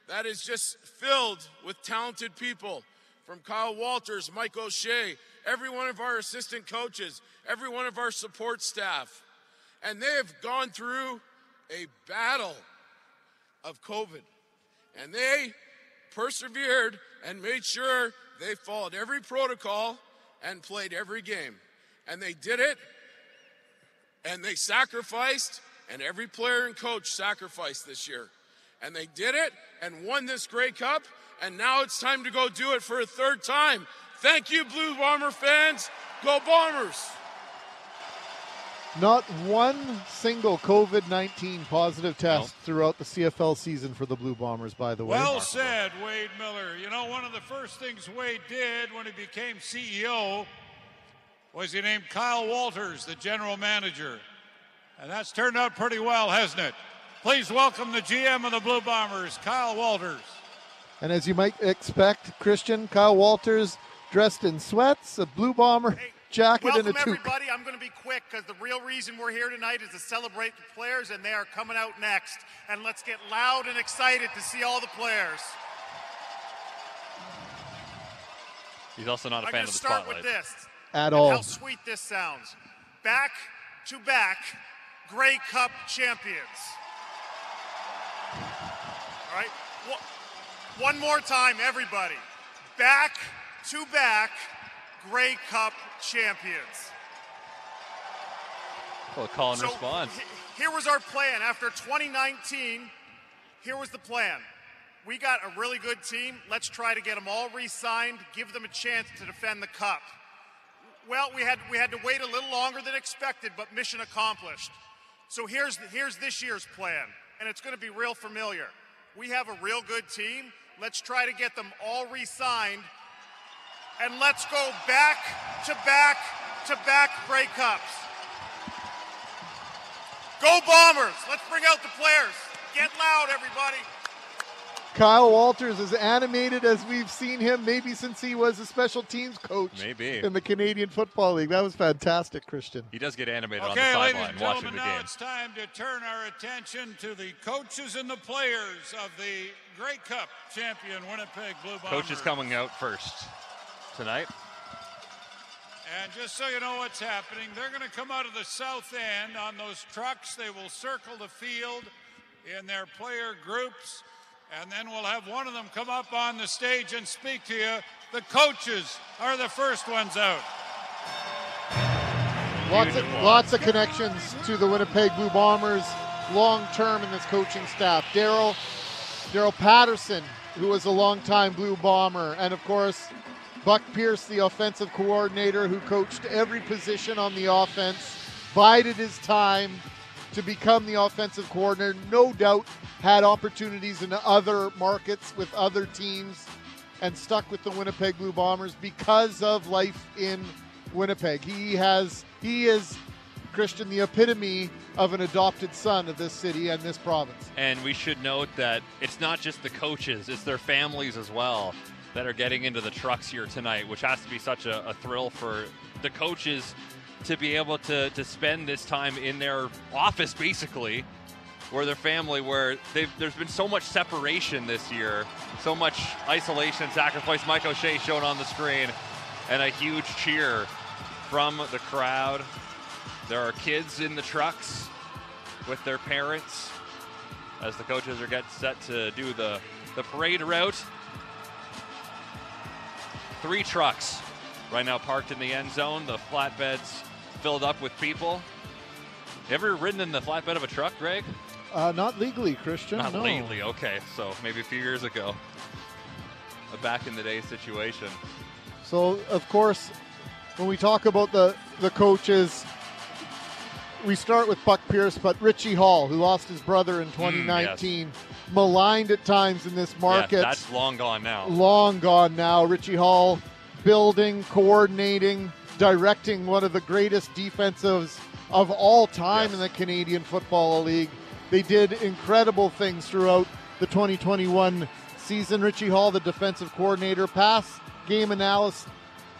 that is just filled with talented people from Kyle Walters, Mike O'Shea, every one of our assistant coaches, every one of our support staff. And they have gone through a battle of COVID. And they persevered and made sure they followed every protocol and played every game. And they did it, and they sacrificed, and every player and coach sacrificed this year. And they did it and won this Grey Cup, and now it's time to go do it for a third time. Thank you, Blue Bomber fans. Go Bombers! Not one single COVID 19 positive test throughout the CFL season for the Blue Bombers, by the way. Well said, Wade Miller. You know, one of the first things Wade did when he became CEO was he named Kyle Walters the general manager. And that's turned out pretty well, hasn't it? Please welcome the GM of the Blue Bombers, Kyle Walters. And as you might expect, Christian, Kyle Walters dressed in sweats, a Blue Bomber jacket, Welcome, and a toque. everybody. I'm going to be quick because the real reason we're here tonight is to celebrate the players, and they are coming out next. And let's get loud and excited to see all the players. He's also not a I'm fan of the start spotlight. with this. At all. How sweet this sounds. Back to back Grey Cup champions. All right. Wha- One more time, everybody. Back to back Grey Cup champions. Well, call and So, response. he- Here was our plan after 2019. Here was the plan. We got a really good team. Let's try to get them all re-signed, give them a chance to defend the cup. Well, we had we had to wait a little longer than expected, but mission accomplished. So here's here's this year's plan, and it's going to be real familiar. We have a real good team. Let's try to get them all re-signed, and let's go back to back to back breakups. Go Bombers! Let's bring out the players. Get loud, everybody. Kyle Walters is animated as we've seen him maybe since he was a special teams coach Maybe. in the Canadian Football League. That was fantastic, Christian. He does get animated Okay, on the ladies sideline and watching gentlemen, the now it's time to turn our attention to the coaches and the players of the Grey Cup champion Winnipeg Blue Bombers. Coach is coming out first tonight. And just so you know what's happening, they're going to come out of the south end on those trucks. They will circle the field in their player groups. And then we'll have one of them come up on the stage and speak to you. The coaches are the first ones out. Lots of, lots of connections to the Winnipeg Blue Bombers long term in this coaching staff. Daryl Daryl Patterson, who was a longtime Blue Bomber, and of course Buck Pierce, the offensive coordinator, who coached every position on the offense, bided his time to become the offensive coordinator. No doubt had opportunities in other markets with other teams and stuck with the Winnipeg Blue Bombers because of life in Winnipeg. He has he is Christian, the epitome of an adopted son of this city and this province. And we should note that it's not just the coaches, it's their families as well that are getting into the trucks here tonight, which has to be such a, a thrill for the coaches to be able to, to spend this time in their office, basically, or their family, where there's been so much separation this year, so much isolation and sacrifice. Mike O'Shea shown on the screen, and a huge cheer from the crowd. There are kids in the trucks with their parents as the coaches are getting set to do the, the parade route. Three trucks right now parked in the end zone. The flatbeds filled up with people. Ever ridden in the flatbed of a truck, Greg? Uh, not legally, Christian. Not no. lately. Okay, so maybe a few years ago. A back in the day situation. So, of course, when we talk about the, the coaches, we start with Buck Pierce, but Richie Hall, who lost his brother in 2019, Mm, yes. maligned at times in this market. Yeah, that's long gone now. long gone now. Richie Hall building, coordinating, directing one of the greatest defensives of all time in the Canadian Football League. They did incredible things throughout the 2021 season. Richie Hall, the defensive coordinator, pass game analyst,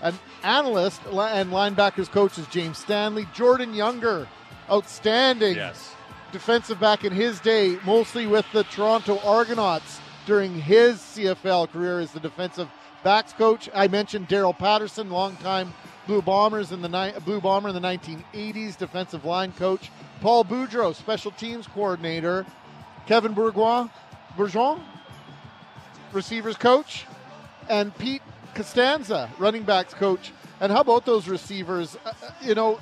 an analyst and linebackers coach is James Stanley. Jordan Younger, outstanding Yes. defensive back in his day, mostly with the Toronto Argonauts during his CFL career as the defensive backs coach. I mentioned Daryl Patterson, longtime Blue Bombers in the ni- Blue Bomber in the 1980s, defensive line coach. Paul Boudreau, special teams coordinator. Kevin Bourgois, Bourgeon, receivers coach, and Pete Costanza, running backs coach. And how about those receivers? Uh, uh, you know,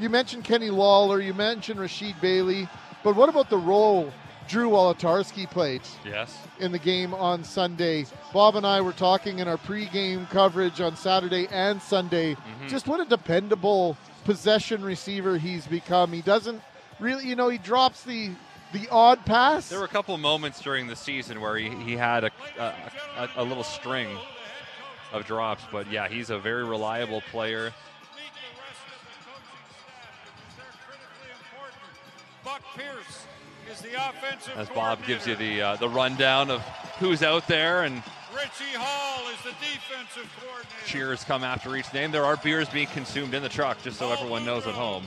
you mentioned Kenny Lawler, you mentioned Rasheed Bailey, but what about the role Drew Wolitarsky played Yes. in the game on Sunday? Bob and I were talking in our pregame coverage on Saturday and Sunday. Mhm. Just what a dependable possession receiver he's become. He doesn't really, you know, he drops the the odd pass. There were a couple moments during the season where he, he had a, a, a, a little string of drops, but yeah, he's a very reliable player. Buck Pierce is the offensive As Bob gives you the uh, the rundown of who's out there and Richie Hall is the defensive coordinator. cheers come after each name. There are beers being consumed in the truck, just so everyone knows at home.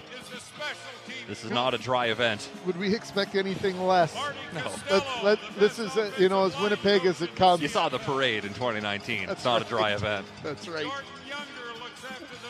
This is not a dry event. Would we expect anything less? No. Let, let, this is, uh you know, as Winnipeg as it comes. You saw the parade in 2019. That's it's not a dry event. That's right.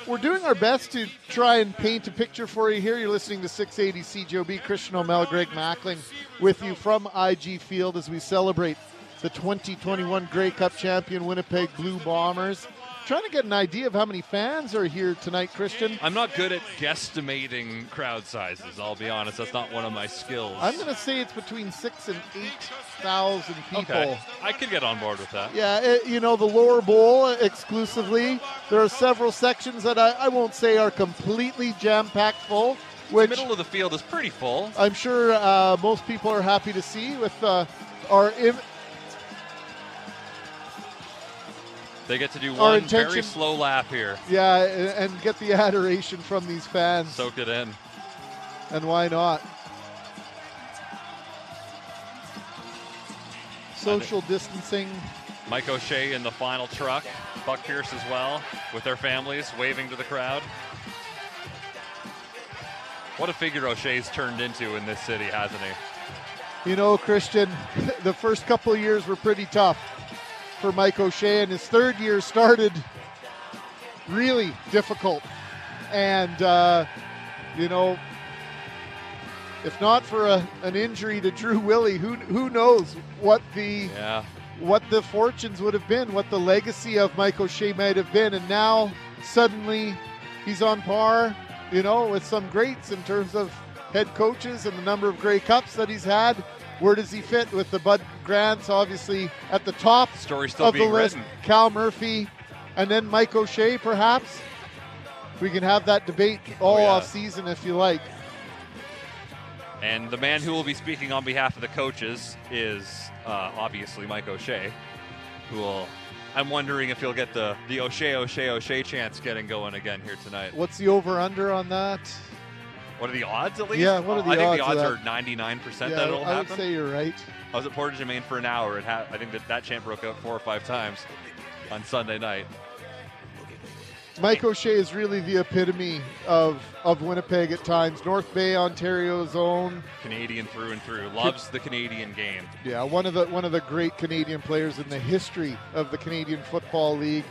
We're doing our best to try and paint a picture for you here. You're listening to 680 CJOB. Christian O'Mell, Greg Mackling with you from IG Field as we celebrate the 2021 Grey Cup champion Winnipeg Blue Bombers. Trying to get an idea of how many fans are here tonight, Christian. I'm not good at guesstimating crowd sizes. I'll be honest. That's not one of my skills. I'm going to say it's between six and eight thousand people. Okay. I could get on board with that. Yeah, it, you know, the lower bowl exclusively. There are several sections that I, I won't say are completely jam packed full, which the middle of the field is pretty full. I'm sure uh, most people are happy to see with uh, our. Im- They get to do one very slow lap here. yeah, and and get the adoration from these fans. Soak it in. And why not? Social distancing. Mike O'Shea in the final truck. Buck Pierce as well with their families waving to the crowd. What a figure O'Shea's turned into in this city, hasn't he? You know, Christian, the first couple years were pretty tough for Mike O'Shea, and his third year started really difficult. And, uh, you know, if not for a, an injury to Drew Willy, who, who knows what the Yeah. what the fortunes would have been, what the legacy of Mike O'Shea might have been, and now suddenly he's on par, you know, with some greats in terms of head coaches and the number of Grey Cups that he's had. Where does he fit with the Bud Grants, obviously at the top Story still of the being list? written. Cal Murphy, and then Mike O'Shea, perhaps. We can have that debate all Oh, yeah. off season if you like. And the man who will be speaking on behalf of the coaches is uh, obviously Mike O'Shea, who will. I'm wondering if he'll get the the O'Shea O'Shea O'Shea chance getting going again here tonight. What's the over under on that? What are the odds at least? Yeah, what are the odds? I think the odds are 99 percent Yeah, that it'll I would happen. say you're right. I was at Portage and Main for an hour. It ha- I think that that chant broke out four or five times on Sunday night. Mike O'Shea is really the epitome of, of Winnipeg at times. North Bay, Ontario's own. Canadian through and through. Loves the Canadian game. Yeah, one of the one of the great Canadian players in the history of the Canadian Football League.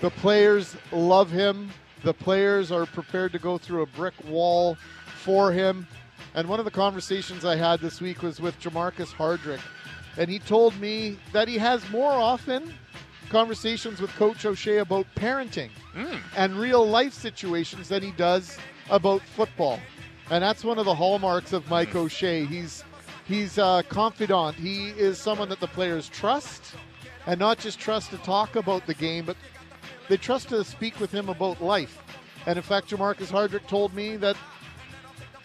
The players love him. The players are prepared to go through a brick wall for him. And one of the conversations I had this week was with Jermarcus Hardrick, and he told me that he has more often conversations with Coach O'Shea about parenting hmm. and real life situations than he does about football. And that's one of the hallmarks of Mike hmm. O'Shea. He's he's a confidant. He is someone that the players trust, and not just trust to talk about the game, but they trust to speak with him about life. And in fact, Jermarcus Hardrick told me that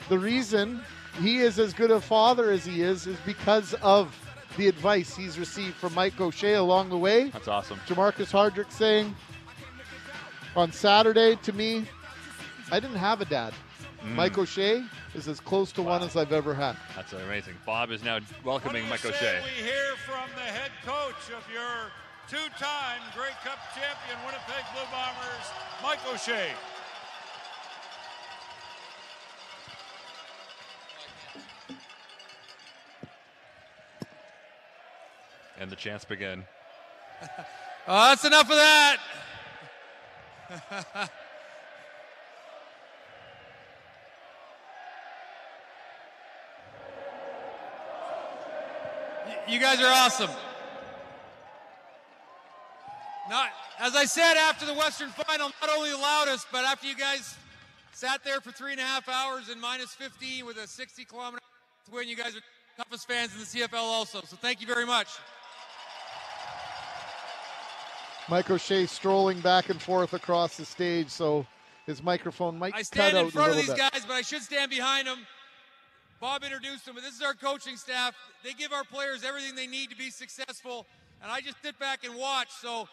the reason he is as good a father as he is is because of the advice he's received from Mike O'Shea along the way. That's awesome. Jermarcus Hardrick saying on Saturday to me, I didn't have a dad. Mm. Mike O'Shea is as close to one as I've ever had. That's amazing. Bob is now welcoming Mike Say O'Shea. We hear from the head coach of your two-time Grey Cup champion Winnipeg Blue Bombers, Mike O'Shea. And the chants begin. Oh, that's enough of that. You guys are awesome. Not, as I said after the Western Final, not only the loudest, but after you guys sat there for three and a half hours in minus 15 with a 60 kilometer win, you guys are the toughest fans in the CFL also. So thank you very much. Mike O'Shea strolling back and forth across the stage, so his microphone might I cut stand out in front of these bit. guys, but I should stand behind them. Bob introduced them, but this is our coaching staff. They give our players everything they need to be successful, and I just sit back and watch. So,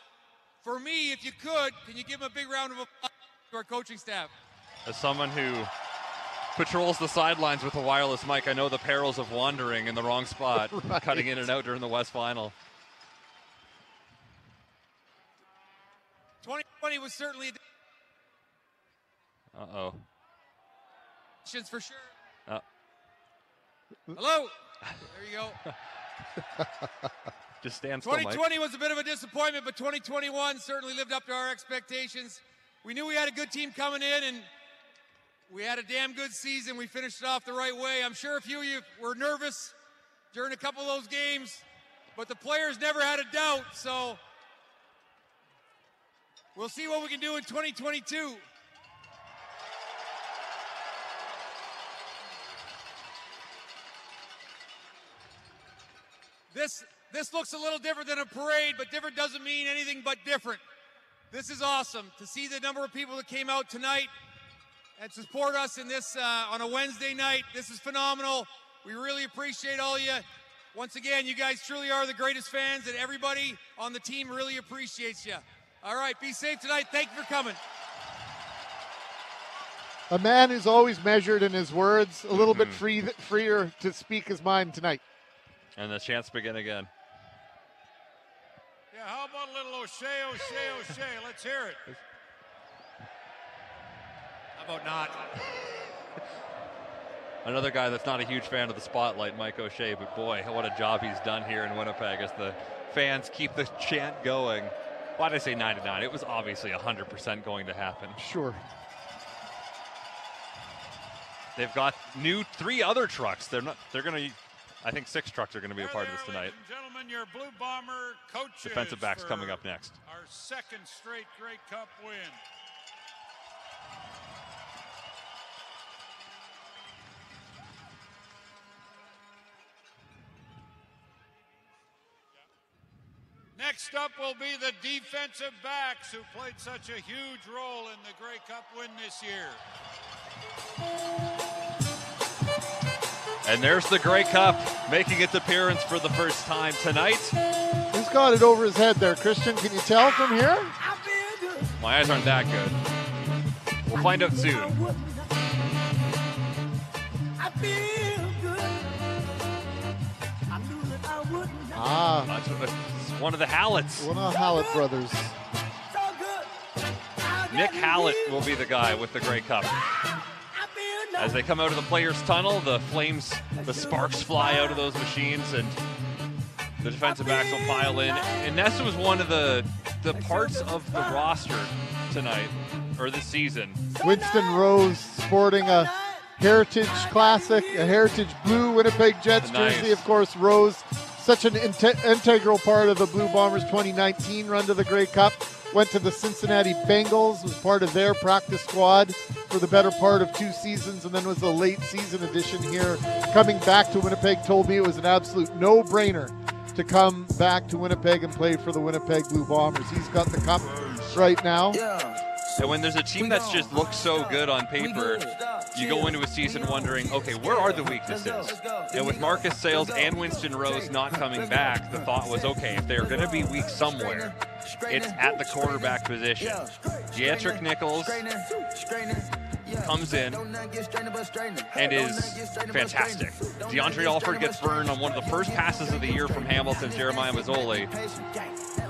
for me, if you could, can you give them a big round of applause to our coaching staff? As someone who patrols the sidelines with a wireless mic, I know the perils of wandering in the wrong spot, Right. cutting in and out during the West Final. 2020 was certainly Uh oh. for sure. Uh, Hello. There you go. just stand still, Mike. 2020 was a bit of a disappointment, but 2021 certainly lived up to our expectations. We knew we had a good team coming in, and we had a damn good season. We finished it off the right way. I'm sure a few of you were nervous during a couple of those games, but the players never had a doubt. So we'll see what we can do in 2022. This this looks a little different than a parade, but different doesn't mean anything but different. This is awesome to see the number of people that came out tonight and support us in this uh, on a Wednesday night. This is phenomenal. We really appreciate all you. Once again, you guys truly are the greatest fans, and everybody on the team really appreciates you. All right, be safe tonight. Thank you for coming. A man who's always measured in his words, a little bit Mhm. free, freer to speak his mind tonight. And the chants begin again. Yeah, how about a little O'Shea, O'Shea, O'Shea? Let's hear it. How about not? Another guy that's not a huge fan of the spotlight, Mike O'Shea, but boy, what a job he's done here in Winnipeg as the fans keep the chant going. Why did I say 99? It was obviously 100% going to happen. Sure. They've got new three other trucks. They're not. They're going to. I think six trucks are going to be a part of this tonight. Gentlemen, your Blue Bomber coaches. Defensive backs coming up next. Our second straight Grey Cup win. Next up will be the defensive backs who played such a huge role in the Grey Cup win this year. And there's the Grey Cup making its appearance for the first time tonight. He's got it over his head there, Christian? Can you tell from here? My eyes aren't that good. We'll find out soon. Ah, That's what- it's one of the Hallets. one of the Hallett brothers. Nick Hallett will be the guy with the Grey Cup. As they come out of the players' tunnel, the flames, the sparks fly out of those machines, and the defensive backs will pile in. And Nesta was one of the the parts of the roster tonight or this season. Winston Rose sporting a Heritage Classic, a Heritage Blue Winnipeg Jets Nice. jersey. Of course, Rose, such an inte- integral part of the Blue Bombers 2019 run to the Grey Cup. Went to the Cincinnati Bengals, was part of their practice squad for the better part of two seasons, and then was a late season addition here. Coming back to Winnipeg, told me it was an absolute no brainer to come back to Winnipeg and play for the Winnipeg Blue Bombers. He's got the cup right now. And when there's a team that's just looks so good on paper, you go into a season wondering, okay, where are the weaknesses? And with Marcus Sayles and Winston Rose not coming back, the thought was, okay, if they're going to be weak somewhere, it's at the quarterback position. Deatrick Nichols comes in and is fantastic. DeAndre Alford gets burned on one of the first passes of the year from Hamilton, Jeremiah Masoli,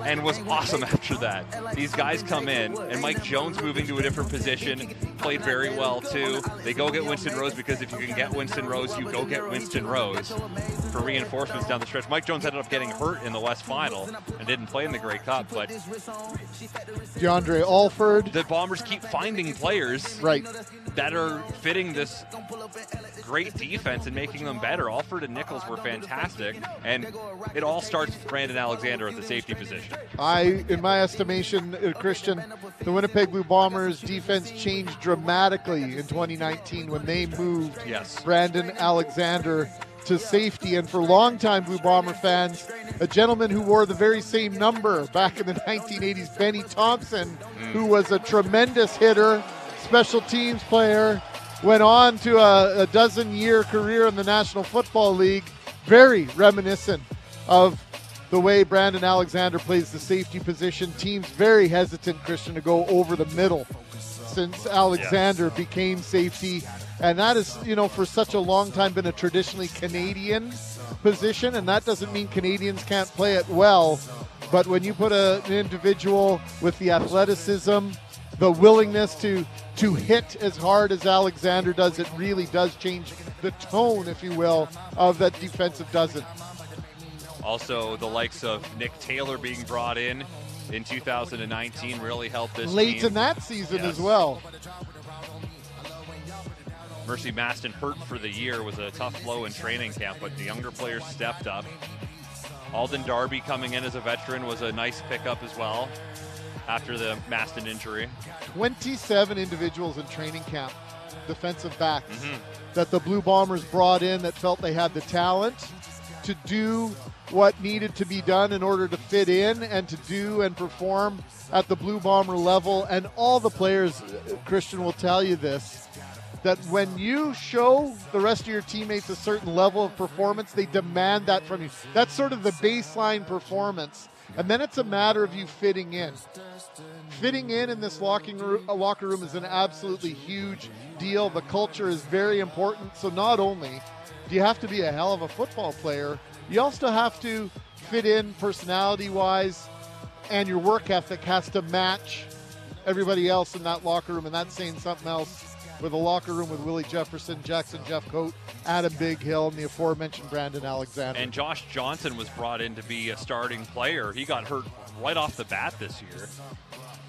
and was awesome after that. These guys come in, and Mike Jones moving to a different position, played very well too. They go get Winston Rose because if you can get Winston Rose, you go get Winston Rose. For reinforcements down the stretch. Mike Jones ended up getting hurt in the West Final and didn't play in the Grey Cup, but DeAndre Alford. the Bombers keep finding players right. That are fitting this great defense and making them better. Alford and Nichols were fantastic, and it all starts with Brandon Alexander at the safety position. I, in my estimation, uh, Christian, the Winnipeg Blue Bombers defense changed dramatically in 2019 when they moved Yes. Brandon Alexander to safety. And for longtime Blue Bomber fans, a gentleman who wore the very same number back in the 1980s, Benny Thompson, who was a tremendous hitter, special teams player, went on to a, a dozen year career in the National Football League. Very reminiscent of the way Brandon Alexander plays the safety position. Teams very hesitant, Christian, to go over the middle since Alexander became safety. And that is, you know, for such a long time been a traditionally Canadian position. And that doesn't mean Canadians can't play it well. But when you put a, an individual with the athleticism, the willingness to to hit as hard as Alexander does, it really does change the tone, if you will, of that defensive dozen. Also, the likes of Nick Taylor being brought in in 2019 really helped this Late team. in that season Yes. as well. Mercy Maston hurt for the year was a tough blow in training camp, but the younger players stepped up. Alden Darby coming in as a veteran was a nice pickup as well after the Maston injury. 27 individuals in training camp, defensive backs, Mhm. that the Blue Bombers brought in that felt they had the talent to do what needed to be done in order to fit in and to do and perform at the Blue Bomber level. And all the players, Christian will tell you this, that when you show the rest of your teammates a certain level of performance, they demand that from you. That's sort of the baseline performance. And then it's a matter of you fitting in. Fitting in in this locking ro- uh, locker room is an absolutely huge deal. The culture is very important. So not only do you have to be a hell of a football player, you also have to fit in personality wise, and your work ethic has to match everybody else in that locker room. And that's saying something else with a locker room with Willie Jefferson, Jackson Jeffcoat, Adam Bighill, and the aforementioned Brandon Alexander. And Josh Johnson was brought in to be a starting player. He got hurt right off the bat this year.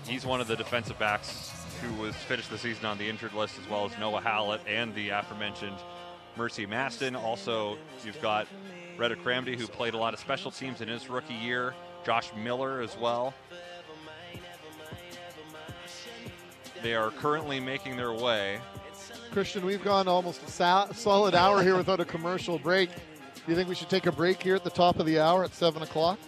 He's one of the defensive backs who was finished the season on the injured list, as well as Noah Hallett and the aforementioned Mercy Maston. Also, you've got Retta Cramdy, who played a lot of special teams in his rookie year. Josh Miller as well. They are currently making their way. Christian, we've gone almost a sa- solid hour here without a commercial break. Do you think we should take a break here at the top of the hour at 7 o'clock?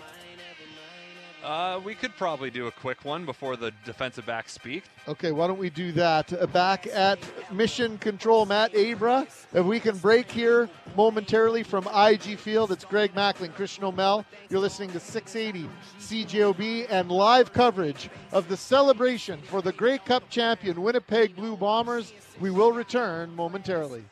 Uh, we could probably do a quick one before the defensive backs speak. Okay, why don't we do that? Uh, Back at Mission Control, Matt Abra. If we can break here momentarily from IG Field, it's Greg Macklin, Christian O'Mell. You're listening to 680 CJOB and live coverage of the celebration for the Grey Cup champion Winnipeg Blue Bombers. We will return momentarily.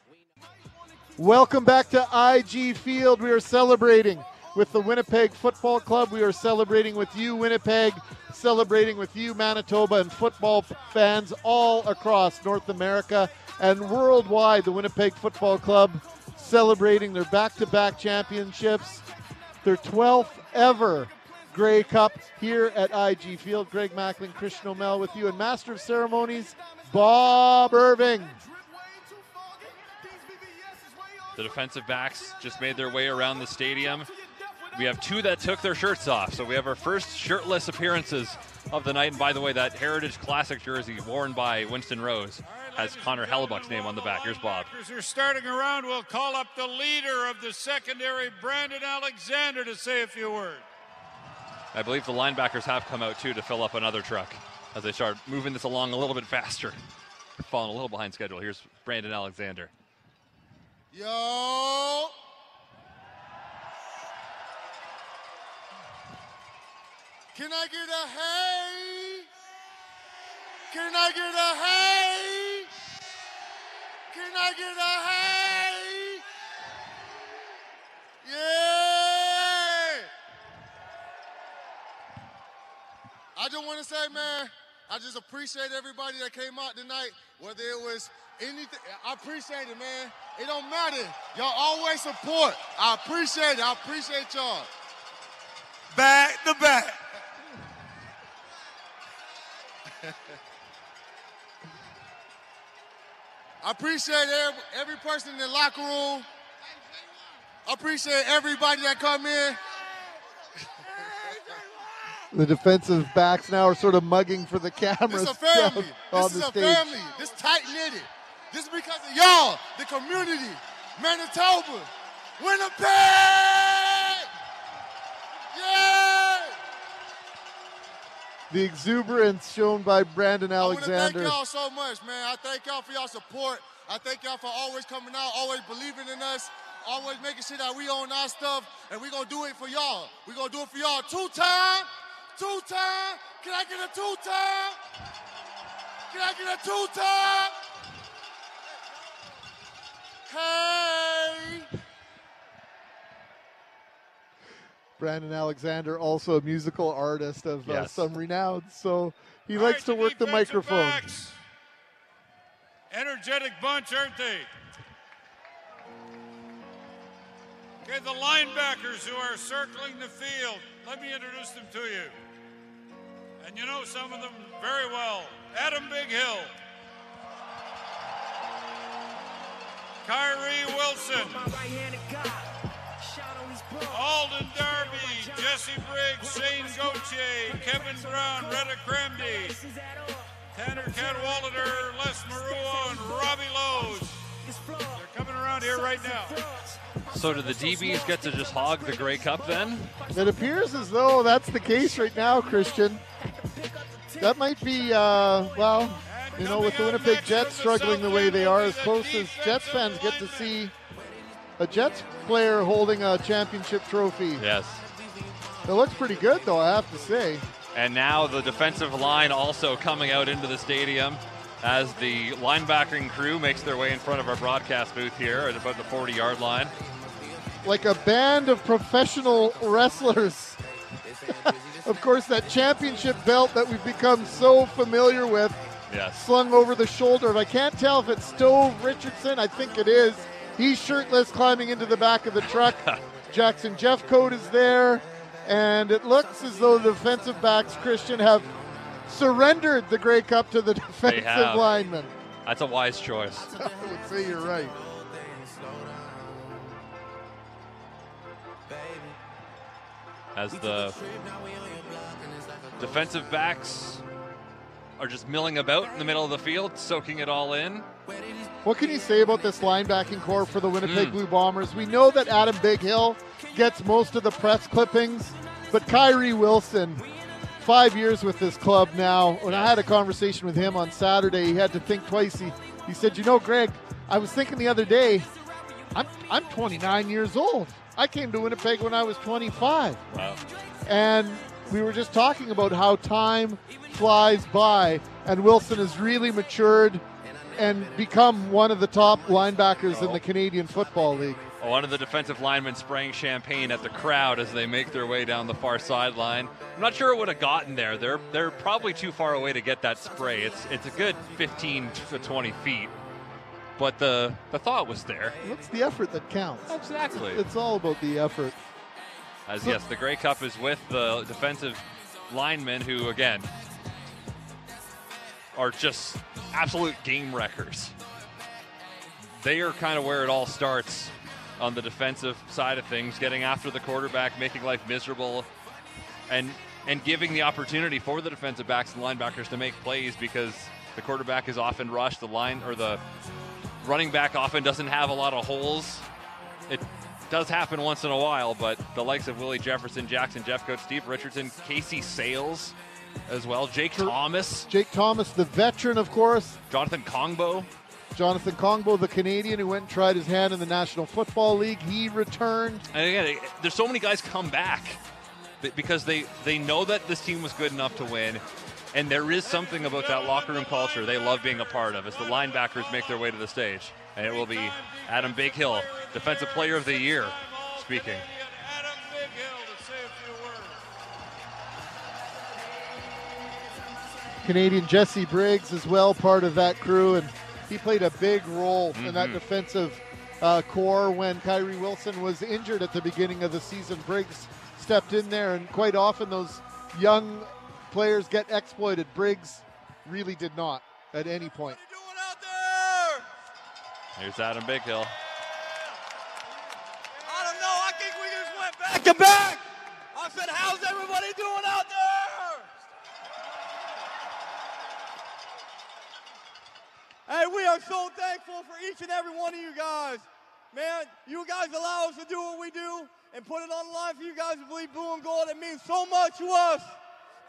Welcome back to IG Field. We are celebrating with the Winnipeg Football Club. We are celebrating with you, Winnipeg, celebrating with you, Manitoba, and football fans all across North America and worldwide. The Winnipeg Football Club celebrating their back to back championships, their 12th ever Grey Cup here at IG Field. Greg Macklin, Christian O'Mel with you, and Master of Ceremonies, Bob Irving. The defensive backs just made their way around the stadium. We have two that took their shirts off, so we have our first shirtless appearances of the night. And by the way, that Heritage Classic jersey worn by Winston Rose has Connor Hellebuyck's name on the back. Here's Bob. As are starting around, we'll call up the leader of the secondary, Brandon Alexander, to say a few words. I believe the linebackers have come out too to fill up another truck as they start moving this along a little bit faster. Falling a little behind schedule. Here's Brandon Alexander. Yo. Can I get a hey? Can I get a hey? Can I get a hey? Yeah. I just want to say, man, I just appreciate everybody that came out tonight, whether it was anything. I appreciate it, man. It don't matter. Y'all always support. I appreciate it. I appreciate y'all. Back to back. I appreciate every, every person in the locker room. I appreciate everybody that come in. The defensive backs now are sort of mugging for the cameras. This is a family. This is a stage. family. This tight knitted. This is because of y'all, the community, Manitoba, Winnipeg. Yeah. The exuberance shown by Brandon Alexander. I want to thank y'all so much, man. I thank y'all for y'all support. I thank y'all for always coming out, always believing in us, always making sure that we own our stuff, and we're gonna do it for y'all. We're gonna do it for y'all. Two time, two time. Can I get a two time? Can I get a two time? Hey. Brandon Alexander, also a musical artist of uh, some renown, so he All likes right, to work the defensive microphone. backs. Energetic bunch, aren't they? Okay, the linebackers who are circling the field. Let me introduce them to you. And you know some of them very well. Adam Bighill. Kyrie Wilson. Alden Darby, Jesse Briggs, Shane Gauthier, Kevin Brown, Retta Kremdy, Tanner Cadwallader, Les Maruo, and Robbie Lowe's. They're coming around here right now. So do the DBs get to just hog the Grey Cup then? It appears as though that's the case right now, Christian. That might be, uh, well, you know, with the Winnipeg Jets struggling the way they are, as close as Jets fans get to see a Jets player holding a championship trophy. Yes. It looks pretty good, though, I have to say. And now the defensive line also coming out into the stadium as the linebacking crew makes their way in front of our broadcast booth here at about the 40 yard line. Like a band of professional wrestlers. of course, that championship belt that we've become so familiar with Yes. slung over the shoulder. of I can't tell if it's Stove Richardson. I think it is. He's shirtless climbing into the back of the truck. Jackson Jeffcoat is there. And it looks as though the defensive backs, Christian, have surrendered the Grey Cup to the defensive linemen. That's a wise choice. I would say you're right. As the defensive backs are just milling about in the middle of the field, soaking it all in. What can you say about this linebacking core for the Winnipeg Mm. Blue Bombers? We know that Adam Bighill gets most of the press clippings, but Kyrie Wilson, five years with this club now. When I had a conversation with him on Saturday, he had to think twice. He, he said, You know, Greg, I was thinking the other day, I'm, I'm 29 years old. I came to Winnipeg when I was 25. Wow. And we were just talking about how time flies by, and Wilson has really matured and become one of the top linebackers in the Canadian Football League. Oh, one of the defensive linemen spraying champagne at the crowd as they make their way down the far sideline. I'm not sure it would have gotten there. They're they're probably too far away to get that spray. It's it's a good 15 to 20 feet, but the the thought was there. What's the effort that counts? Exactly. It's all about the effort. As yes, the Grey Cup is with the defensive linemen who again are just absolute game wreckers. They are kind of where it all starts on the defensive side of things, getting after the quarterback, making life miserable, and and giving the opportunity for the defensive backs and linebackers to make plays because the quarterback is often rushed, the line or the running back often doesn't have a lot of holes. It does happen once in a while, but the likes of Willie Jefferson, Jackson Jeffcoat, Steve Richardson, Casey Sayles as well, Jake Thomas, Jake Thomas, the veteran, of course. Jonathan Kongbo. Jonathan Kongbo, the Canadian who went and tried his hand in the National Football League, he returned. And again, there's so many guys come back because they they know that this team was good enough to win. And there is something about that locker room culture they love being a part of as the linebackers make their way to the stage. And it will be Adam Bighill, Defensive Player of the Year, speaking. Canadian Jesse Briggs as well, part of that crew, and he played a big role mm-hmm. in that Mhm. defensive uh, core when Kyrie Wilson was injured at the beginning of the season. Briggs stepped in there, and quite often those young players get exploited. Briggs really did not at any point. Here's Adam Bighill. I don't know. I think we just went back to back. I said, how's everybody doing out there? Hey, we are so thankful for each and every one of you guys. Man, you guys allow us to do what we do and put it on the line for you guys to believe blue and gold. It means so much to us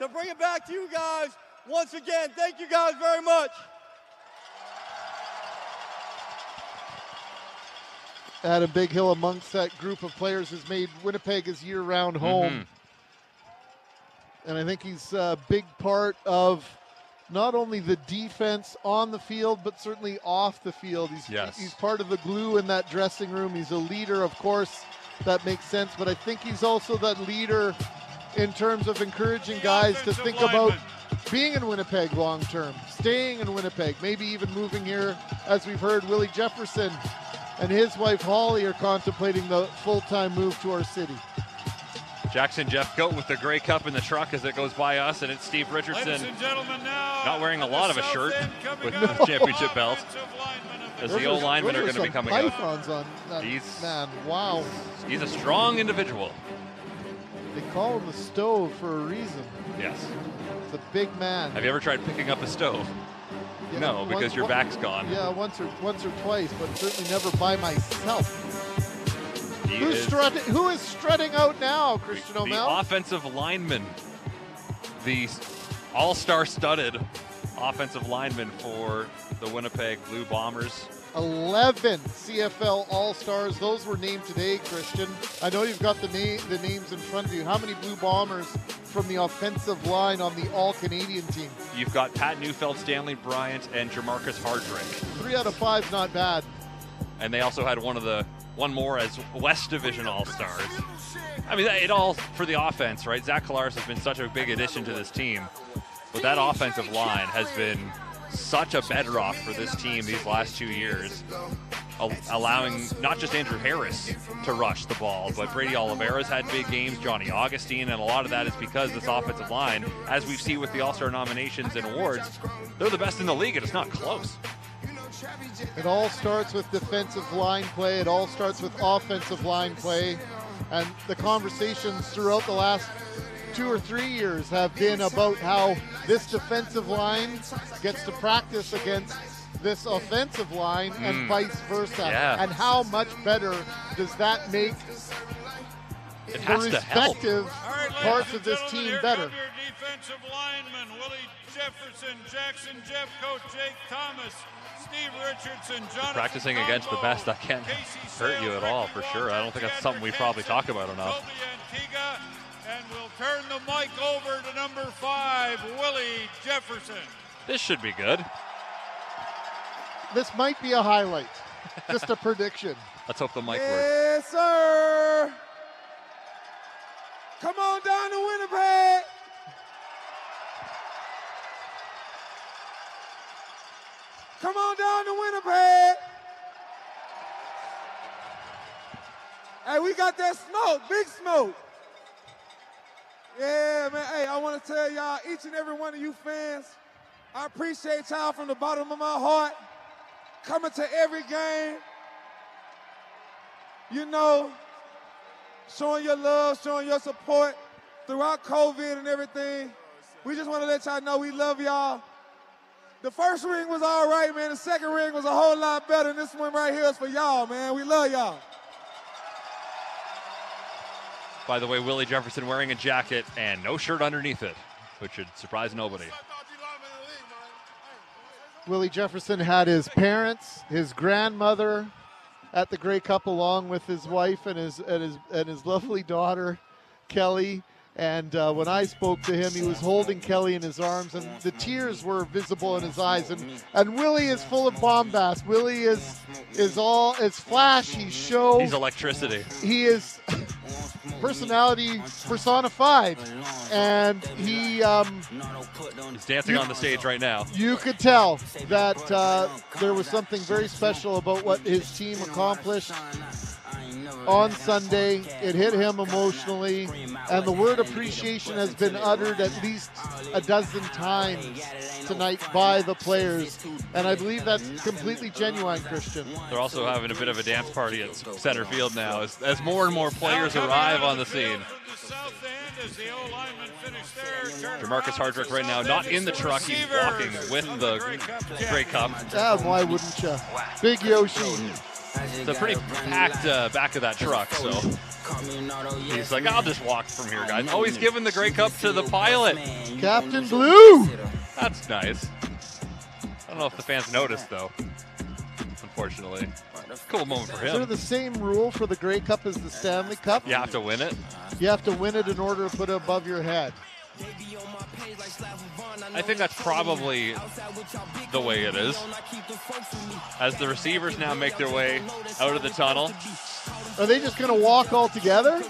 to bring it back to you guys once again. Thank you guys very much. Adam Bighill amongst that group of players has made Winnipeg his year-round home. Mm-hmm. And I think he's a big part of not only the defense on the field, but certainly off the field. He's, Yes. he's part of the glue in that dressing room. He's a leader, of course. That makes sense. But I think he's also that leader in terms of encouraging guys to think about being in Winnipeg long term, staying in Winnipeg, maybe even moving here. As we've heard, Willie Jefferson and his wife Holly are contemplating the full time move to our city. Jackson Jeff, Jeffcoat with the Grey Cup in the truck as it goes by us, and it's Steve Richardson and gentlemen, now not wearing a lot of a shirt with coming the championship belt. As the old linemen are going to be some coming out. pythons on that He's- man. Wow. He's a strong individual. They call him the stove for a reason. Yes. It's a big man. Have you ever tried picking up a stove? Yeah, no, once- because your one- back's gone. Yeah, once or once or twice, but certainly never by myself. Who's is strutting? Who is strutting out now, Christian the O'Mel? offensive lineman, the all-star studded offensive lineman for the Winnipeg Blue Bombers. 11 CFL All Stars. Those were named today, Christian. I know you've got the name, the names in front of you. How many Blue Bombers from the offensive line on the All Canadian team? You've got Pat Neufeld, Stanley Bryant, and Jermarcus Hardrick. Three out of five, not bad. and they also had one of the one more as West Division All Stars. I mean, it all for the offense, right? Zach Collaros has been such a big addition to this team, but that offensive line has been such a bedrock for this team these last two years, allowing not just Andrew Harris to rush the ball, but Brady Oliveira's had big games, Johnny Augustine, and a lot of that is because this offensive line, as we've seen with the All Star nominations and awards, they're the best in the league, and it's not close. It all starts with defensive line play. It all starts with offensive line play. And the conversations throughout the last two or three years have been about how this defensive line gets to practice against this offensive line and Mm. vice versa. Yeah. And how much better does that make It the has to respective parts of this team better? Your defensive linemen, Willie Jefferson, Jackson Jeffcoat, Jake Thomas, Steve Richardson, Jonathan practicing against the best, I can't hurt you at all, for sure. I don't think that's something we probably talk about enough. Antigua, and we'll turn the mic over to number five, Willie Jefferson. This should be good. this might be a highlight. Just a prediction. Let's hope the mic works. Yes, sir. Come on down to Winnipeg. Come on down to Winnipeg. Hey, we got that smoke, big smoke. Yeah, man. Hey, I want to tell y'all, each and every one of you fans, I appreciate y'all from the bottom of my heart coming to every game. You know, showing your love, showing your support throughout COVID and everything. We just want to let y'all know we love y'all. The first ring was all right, man. The second ring was a whole lot better. And this one right here is for y'all, man. We love y'all. By the way, Willie Jefferson wearing a jacket and no shirt underneath it, which should surprise nobody. Willie Jefferson had his parents, his grandmother at the Grey Cup, along with his wife and his and his and his lovely daughter, Kelly. And uh, when I spoke to him, he was holding Kelly in his arms, and the tears were visible in his eyes. And and Willie is full of bombast. Willie is is all is flash. He's show. He's electricity. He is personality personified, and he. Um, He's dancing You- on the stage right now. you could tell that uh, there was something very special about what his team accomplished on Sunday. It hit him emotionally, and the word appreciation has been uttered at least a dozen times tonight by the players, and I believe that's completely genuine, Christian. They're also having a bit of a dance party at center field now as, as more and more players arrive on the scene. Jermarcus Hardrick right now not in the truck. He's walking with the Grey Cup. Yeah, why wouldn't you? Big Yoshi. It's a pretty packed uh, back of that truck, so he's like, I'll just walk from here, guys. Oh, he's giving the Grey Cup to the pilot. Captain Blue. That's nice. I don't know if the fans noticed, though, unfortunately. Cool moment for him. Is there the same rule for the Grey Cup as the Stanley Cup? You have to win it. You have to win it in order to put it above your head. I think that's probably the way it is. As the receivers now make their way out of the tunnel. Are they just going to walk all together?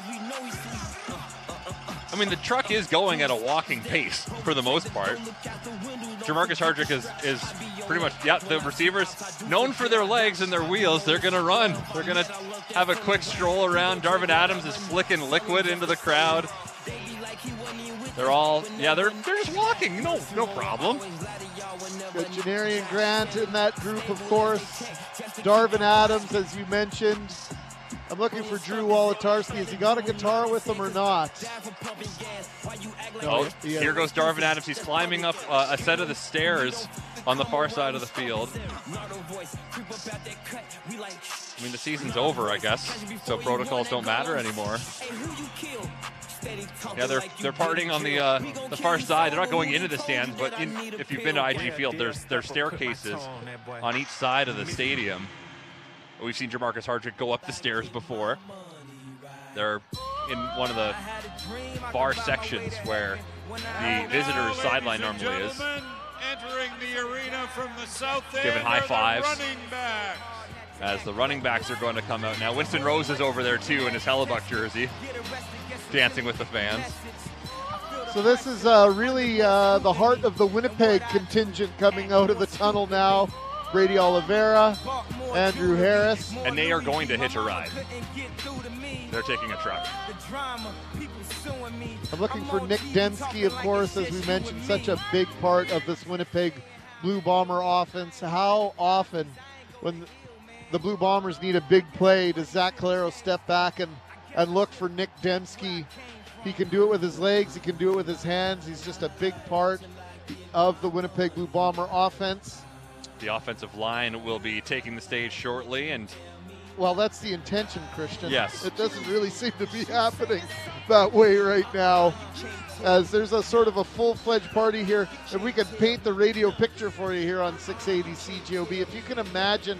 I mean, the truck is going at a walking pace for the most part. Jermarcus Hardrick is, is pretty much, yeah, the receivers, known for their legs and their wheels, they're going to run. They're going to have a quick stroll around. Darvin Adams is flicking liquid into the crowd. They're all, yeah, they're, they're just walking. No, no problem. Got Janarion Grant in that group, of course. Darvin Adams, as you mentioned. I'm looking for Drew Wolitarsky. Has he got a guitar with him or not? Oh, he here goes Darvin Adams. He's climbing up uh, a set of the stairs on the far side of the field. I mean, the season's over, I guess, so protocols don't matter anymore. Yeah, they're they're partying on the uh, the far side. They're not going into the stands, but in, if you've been to IG Field, there's there's staircases on each side of the stadium. We've seen Jermarcus Hardrick go up the stairs before. They're in one of the far sections where the visitors' sideline normally is. Entering the arena from the south end Giving high fives. as the running backs are going to come out now. Winston Rose is over there too in his Hellebuyck jersey, dancing with the fans. So this is uh, really uh, the heart of the Winnipeg contingent coming out of the tunnel now. Brady Oliveira, Andrew Harris. And they are going to hitch a ride. They're taking a truck. I'm looking for Nic Demski, of course, as we mentioned, such a big part of this Winnipeg Blue Bomber offense. How often, when the Blue Bombers need a big play, does Zach Collaros step back and, and look for Nic Demski? He can do it with his legs, he can do it with his hands. He's just a big part of the Winnipeg Blue Bomber offense. The offensive line will be taking the stage shortly, and Well, that's the intention, Christian. Yes. It doesn't really seem to be happening that way right now. As there's a sort of a full fledged party here, and we can paint the radio picture for you here on 680 CJOB. If you can imagine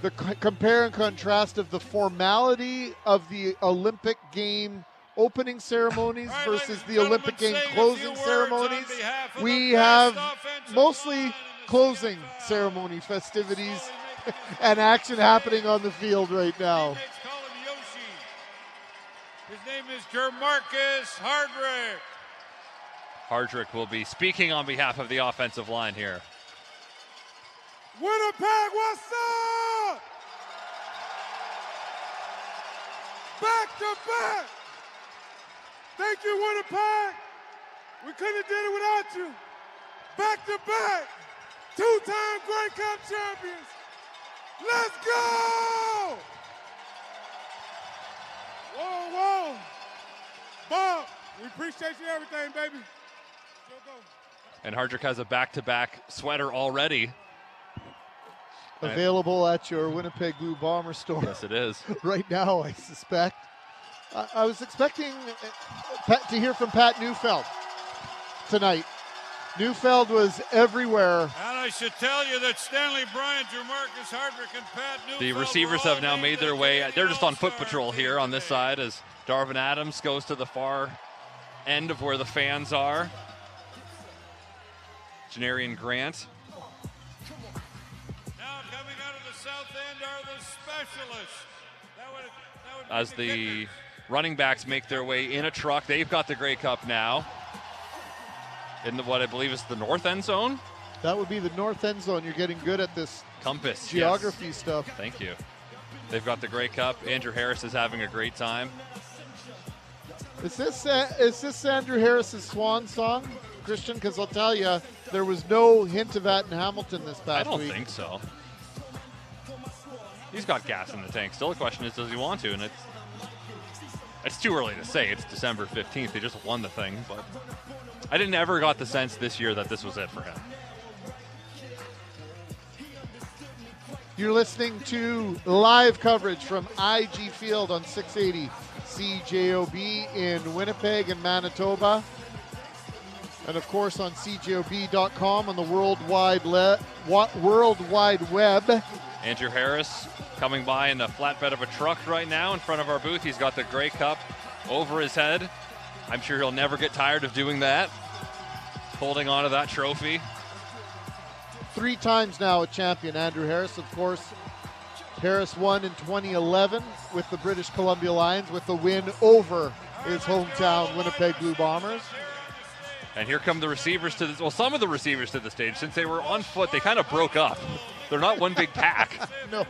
the c- compare and contrast of the formality of the Olympic game opening ceremonies versus the Olympic game closing ceremonies, we have mostly closing ceremony festivities and action happening on the field right now. Teammates call him Yoshi. His name is Jermarcus Hardrick. Hardrick will be speaking on behalf of the offensive line here. Winnipeg, what's up? Back to back. Thank you, Winnipeg. We couldn't have did it without you. Back to back. Two-time Grey Cup champions. Let's go! Whoa, whoa. Bob, we appreciate you everything, baby. Let's go. And Hardrick has a back to back sweater already. And- Available at your Winnipeg Blue Bomber store. Yes, it is. right now, I suspect. I, I was expecting uh, Pat, to hear from Pat Neufeld tonight. Neufeld was everywhere. And I should tell you that Stanley Bryant, Jermarcus Hardrick, and Pat Neufeld The receivers have now made their way. They're just on foot patrol here on this side as Darvin Adams goes to the far end of where the fans are. Janarion Grant. Now coming out of the south end are the specialists. That would, that would as the running backs make their way in a truck. They've got the Grey Cup now in the, what I believe is the north end zone. That would be the north end zone. You're getting good at this Compass. yes. geography stuff. Thank you. They've got the Grey Cup. Andrew Harris is having a great time. Is this uh, is this Andrew Harris's swan song, Christian? Because I'll tell you, there was no hint of that in Hamilton this past week. I don't week. think so. He's got gas in the tank. Still, the question is, does he want to? And it's it's too early to say. It's December 15th. They just won the thing, but I didn't ever got the sense this year that this was it for him. You're listening to live coverage from IG Field on 680 CJOB in Winnipeg and Manitoba. And of course on CJOB.com on the worldwide le- World Wide Web. Andrew Harris coming by in the flatbed of a truck right now in front of our booth. He's got the Grey Cup over his head. I'm sure he'll never get tired of doing that. Holding on to that trophy. Three times now a champion, Andrew Harris, of course. Harris won in 2011 with the British Columbia Lions with the win over his hometown Winnipeg Blue Bombers. And here come the receivers to the well, some of the receivers to the stage. Since they were on foot, they kind of broke up. They're not one big pack. no.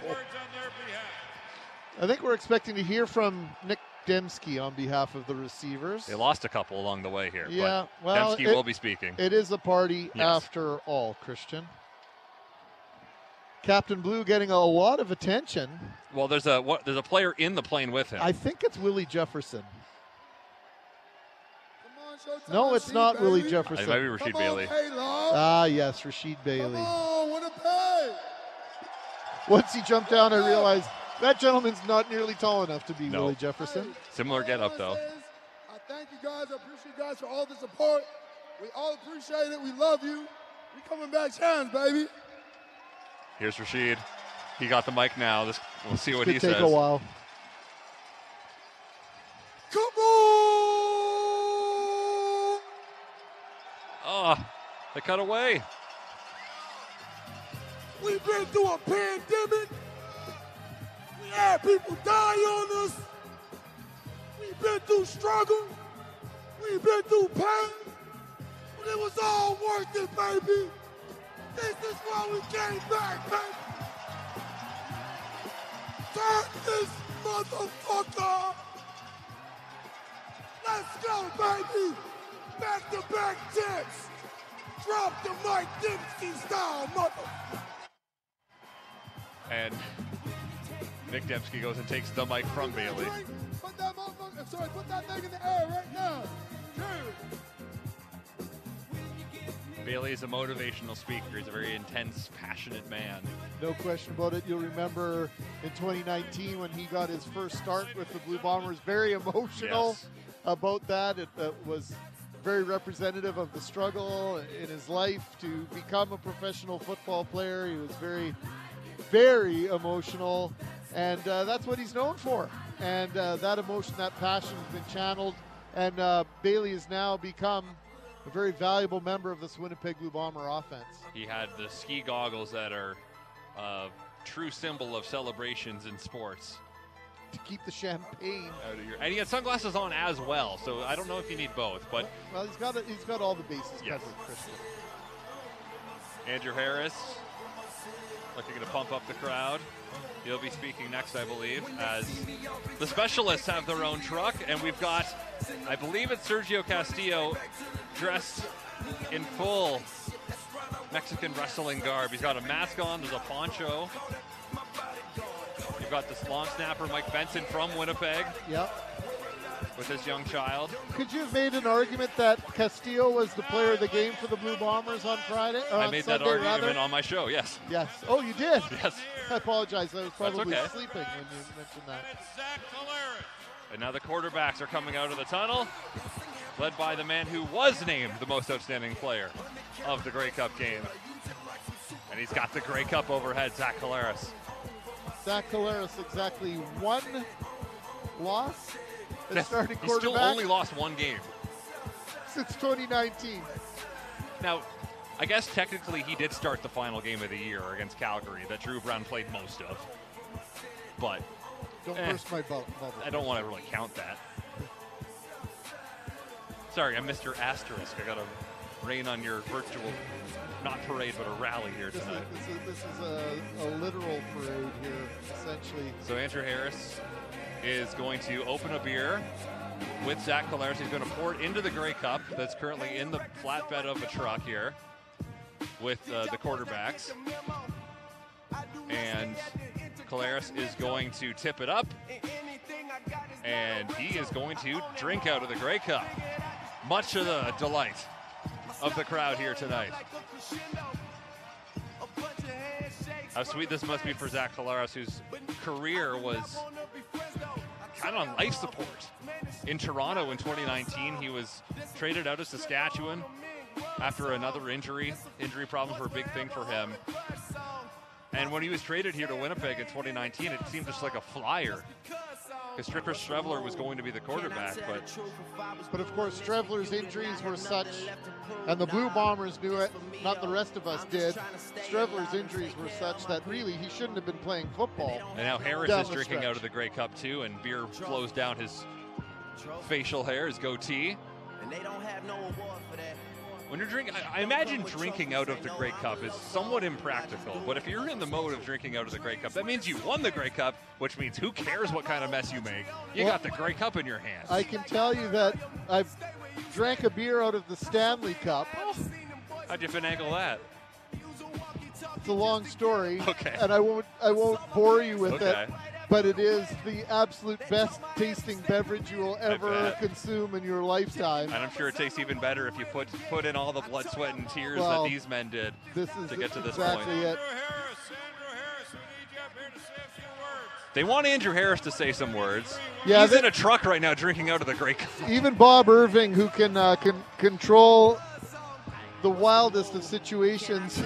I think we're expecting to hear from Nic Demski on behalf of the receivers. They lost a couple along the way here. Yeah, but well, Demski it- will be speaking. It is a party Yes. after all, Christian. Captain Blue getting a lot of attention. well, there's a what, there's a player in the plane with him. I think it's Willie Jefferson. No, it's not Willie Jefferson. It might be Rasheed Bailey. Ah, yes, Rasheed Bailey. Oh, Winnipeg! Once he jumped down, I realized that gentleman's not nearly tall enough to be No. Willie Jefferson. Similar get up though. I thank you guys. I appreciate you guys for all the support. We all appreciate it. We love you. We coming back chance, baby. Here's Rasheed. He got the mic now. This, we'll see what Could he take says. a while. Come on! Oh, they cut away. We've been through a pandemic. We had people die on us. We've been through struggle. We've been through pain. But it was all worth it, baby. This is why we came back, baby. Turn this motherfucker. Let's go, baby. Back to back tips. Drop the Mike Demski style, mother. And Nic Demski goes and takes the mic from Bailey. Put that motherfucker, sorry, put that thing in the air right now. Dude. Bailey is a motivational speaker. He's a very intense, passionate man. No question about it. You'll remember in 2019 when he got his first start with the Blue Bombers, very emotional Yes. about that. It uh, was very representative of the struggle in his life to become a professional football player. He was very, very emotional, and uh, that's what he's known for. And uh, that emotion, that passion has been channeled, and uh, Bailey has now become a very valuable member of this Winnipeg Blue Bomber offense. He had the ski goggles that are a true symbol of celebrations in sports. To keep the champagne out of your, and he had sunglasses on as well. So I don't know if you need both, but well, he's got he's got all the bases Yes. covered, Christian. Andrew Harris looking to pump up the crowd. He'll be speaking next, I believe, as the specialists have their own truck, and we've got, I believe it's Sergio Castillo dressed in full Mexican wrestling garb. He's got a mask on, there's a poncho. You've got this long snapper, Mike Benson from Winnipeg, Yep. with his young child. Could you have made an argument that Castillo was the player of the game for the Blue Bombers on Friday? Or I made Sunday, that argument rather? on my show, yes. Yes. Oh, you did. Yes. I apologize. I was probably okay. sleeping when you mentioned that. And now the quarterbacks are coming out of the tunnel, led by the man who was named the most outstanding player of the Grey Cup game. And he's got the Grey Cup overhead, Zach Collaros. Zach Collaros exactly one loss as starting He's still only lost one game. since 2019. Now, I guess technically he did start the final game of the year against Calgary that Drew Brown played most of. But Don't eh, burst my bu- bubble. I don't want to really count that. Sorry, I'm Mr. Asterisk. I got to rain on your virtual, not parade, but a rally here This is, tonight. this is, this is a, a literal parade here, essentially. So Andrew Harris is going to open a beer with Zach Collaros. He's going to pour it into the Grey Cup that's currently in the flatbed of a truck here with uh, the quarterbacks. And Collaros is going to tip it up. And he is going to drink out of the Grey Cup. Much of the delight of the crowd here tonight. How sweet this must be for Zach Collaros, whose career was kind of on life support. In Toronto in 2019, he was traded out of Saskatchewan after another injury. Injury problems were a big thing for him. And when he was traded here to Winnipeg in 2019, it seemed just like a flyer. Because Stricker Streveler was going to be the quarterback, but But of course, Streveler's injuries were such, and the Blue Bombers knew it, not the rest of us did. Streveler's injuries were such that really he shouldn't have been playing football. And now Harris is drinking stretch. out of the Grey Cup too, and beer flows down his facial hair, his goatee. And they don't have no award for that. When you're drinking, I I imagine drinking out of the Grey Cup is somewhat impractical. But if you're in the mode of drinking out of the Grey Cup, that means you won the Grey Cup, which means who cares what kind of mess you make? You Well, got the Grey Cup in your hands. I can tell you that I've drank a beer out of the Stanley Cup. How'd you finagle that? It's a long story, Okay. and I won't I won't bore you with Okay. it. But it is the absolute best tasting beverage you will ever consume in your lifetime. And I'm sure it tastes even better if you put put in all the blood, sweat, and tears Well, that these men did This is to get to this exactly point. it. They want Andrew Harris to say some words. Yeah, He's they- in a truck right now drinking out of the Grey Cup. Even Bob Irving, who can uh, can control the wildest of situations,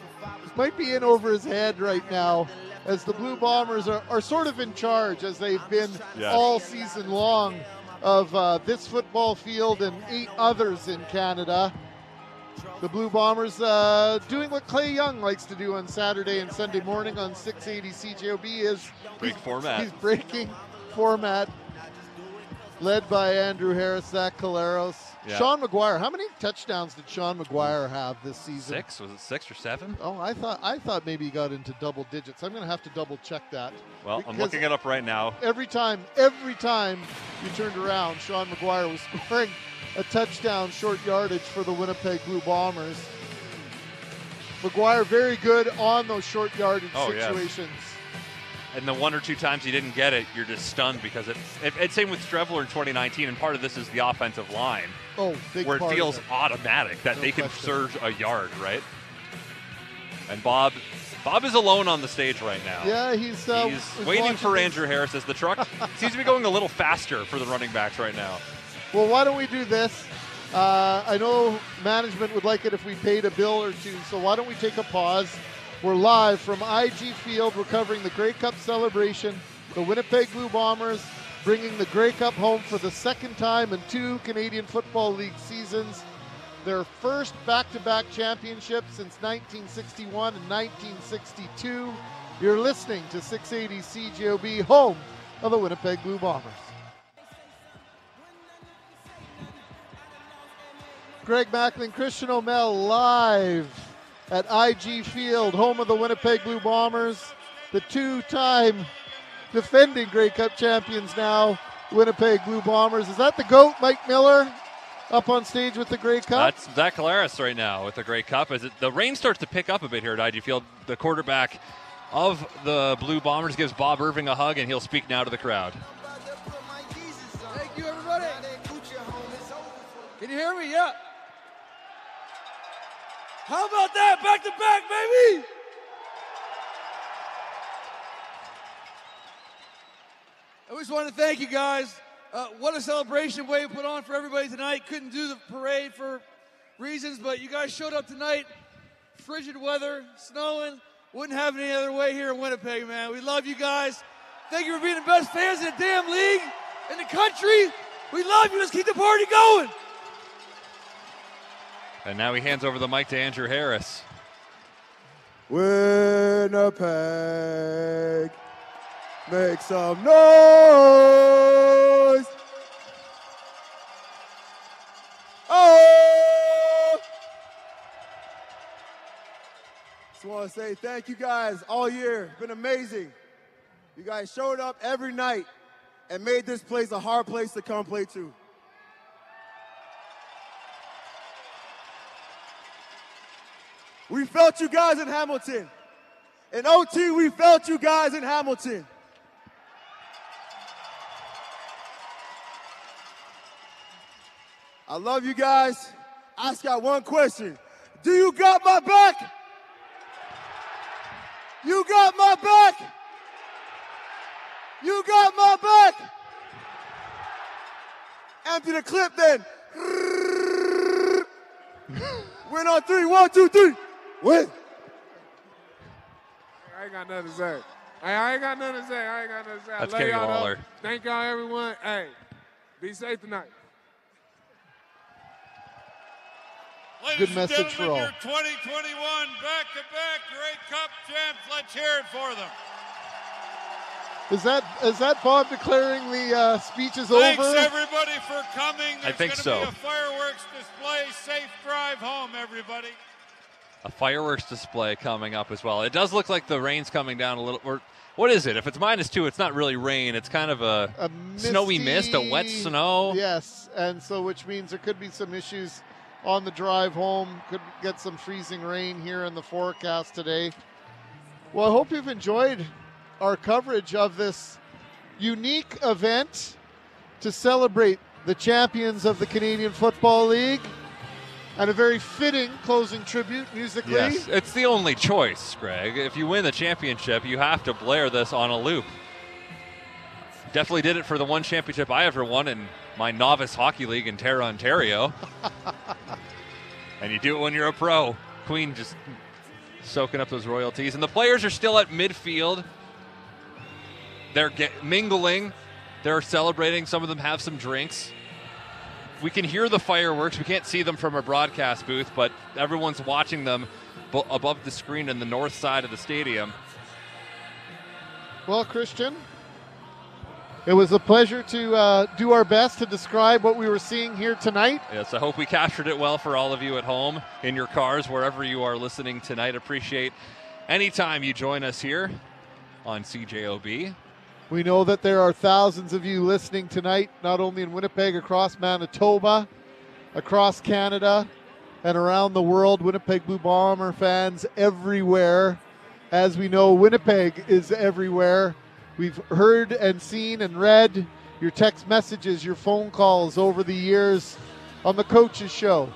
might be in over his head right now, as the Blue Bombers are, are sort of in charge, as they've been all season long, of uh, this football field and eight others in Canada. The Blue Bombers uh, doing what Clay Young likes to do on Saturday and Sunday morning on 680 CJOB is Break he's- format. He's breaking format, led by Andrew Harris, Zach Collaros, Yeah. Sean McGuire. How many touchdowns did Sean McGuire have this season? Six? Was it six or seven? Oh, I thought I thought maybe he got into double digits. I'm going to have to double check that. Well, I'm looking it up right now. Every time, every time you turned around, Sean McGuire was scoring a touchdown short yardage for the Winnipeg Blue Bombers. McGuire very good on those short yardage Oh, yes. And the one or two times he didn't get it, you're just stunned because it. it it's same with Streveler in 2019, and part of this is the offensive line, Oh, big where it feels it. automatic that No they can question. surge a yard, right? And Bob, Bob is alone on the stage right now. Yeah, he's uh, He's waiting for this- Andrew Harris as the truck seems to be going a little faster for the running backs right now. Well, why don't we do this? Uh, I know management would like it if we paid a bill or two, so why don't we take a pause? We're live from IG Field. We're covering the Grey Cup celebration. The Winnipeg Blue Bombers bringing the Grey Cup home for the second time in two Canadian Football League seasons. their first back to back championship since 1961 and 1962. You're listening to 680 CJOB, home of the Winnipeg Blue Bombers. Greg Macklin, Christian O'Mel live at IG Field, home of the Winnipeg Blue Bombers, the two time defending Grey Cup champions now, Winnipeg Blue Bombers. Is that the GOAT, Mike Miller, up on stage with the Grey Cup? That's Zach Collaros right now with the Grey Cup. As it, the rain starts to pick up a bit here at IG Field, the quarterback of the Blue Bombers gives Bob Irving a hug, and he'll speak now to the crowd. Thank you, everybody. Can you hear me? Yeah. How about that? Back to back, baby. I just want to thank you guys. Uh, what a celebration way put on for everybody tonight. Couldn't do the parade for reasons, but you guys showed up tonight. Frigid weather, snowing. Wouldn't have it any other way here in Winnipeg, man. We love you guys. Thank you for being the best fans in the damn league, in the country. We love you. Let's keep the party going. And now he hands over the mic to Andrew Harris. Winnipeg, make some noise. Oh! Just want to say thank you guys all year. It's been amazing. You guys showed up every night and made this place a hard place to come play to. We felt you guys in Hamilton. In OT, we felt you guys in Hamilton. I love you guys. I just got one question. Do you got my back? You got my back? You got my back? Empty the clip then. Win on three. One, two, three. Win. I ain't got nothing to say. Hey, I ain't got nothing to say. I ain't got nothing to say. That's love Kenny y'all, though. Thank y'all, everyone. Hey, be safe tonight. Ladies Good message and for all. your 2021 back-to-back Grey Cup champs. Let's hear it for them. Is that is that Bob declaring the uh, speech is Thanks over? Thanks everybody for coming. I think so. Be a fireworks display. Safe drive home, everybody. A fireworks display coming up as well. It does look like the rain's coming down a little. Or what is it? If it's minus two, it's not really rain. It's kind of a, A snowy mist, a wet snow. Yes, and so which means there could be some issues on the drive home. Could get some freezing rain here in the forecast today. Well, I hope you've enjoyed our coverage of this unique event to celebrate the champions of the Canadian Football League. And a very fitting closing tribute musically. Yes, it's the only choice, Greg. If you win the championship, you have to blare this on a loop. Definitely did it for the one championship I ever won in my novice hockey league in Terra, Ontario. and you do it when you're a pro. Queen just soaking up those royalties. And the players are still at midfield. They're get, mingling. They're celebrating. Some of them have some drinks. We can hear the fireworks. We can't see them from our broadcast booth, but everyone's watching them above the screen in the north side of the stadium. Well, Christian, it was a pleasure to uh, do our best to describe what we were seeing here tonight. Yes, I hope we captured it well for all of you at home, in your cars, wherever you are listening tonight. Appreciate anytime you join us here on CJOB. We know that there are thousands of you listening tonight, not only in Winnipeg, across Manitoba, across Canada, and around the world. Winnipeg Blue Bomber fans everywhere. As we know, Winnipeg is everywhere. We've heard and seen and read your text messages, your phone calls over the years on the coaches show,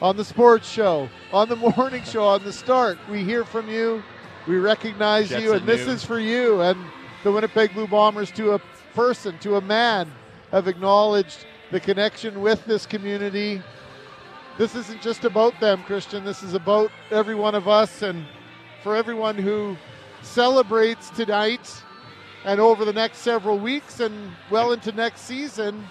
on the sports show, on the morning show, on the start. We hear from you. We recognize Jets you, and this is for you. And the Winnipeg Blue Bombers, to a person, to a man, have acknowledged the connection with this community. This isn't just about them, Christian. This is about every one of us and for everyone who celebrates tonight and over the next several weeks and well into next season.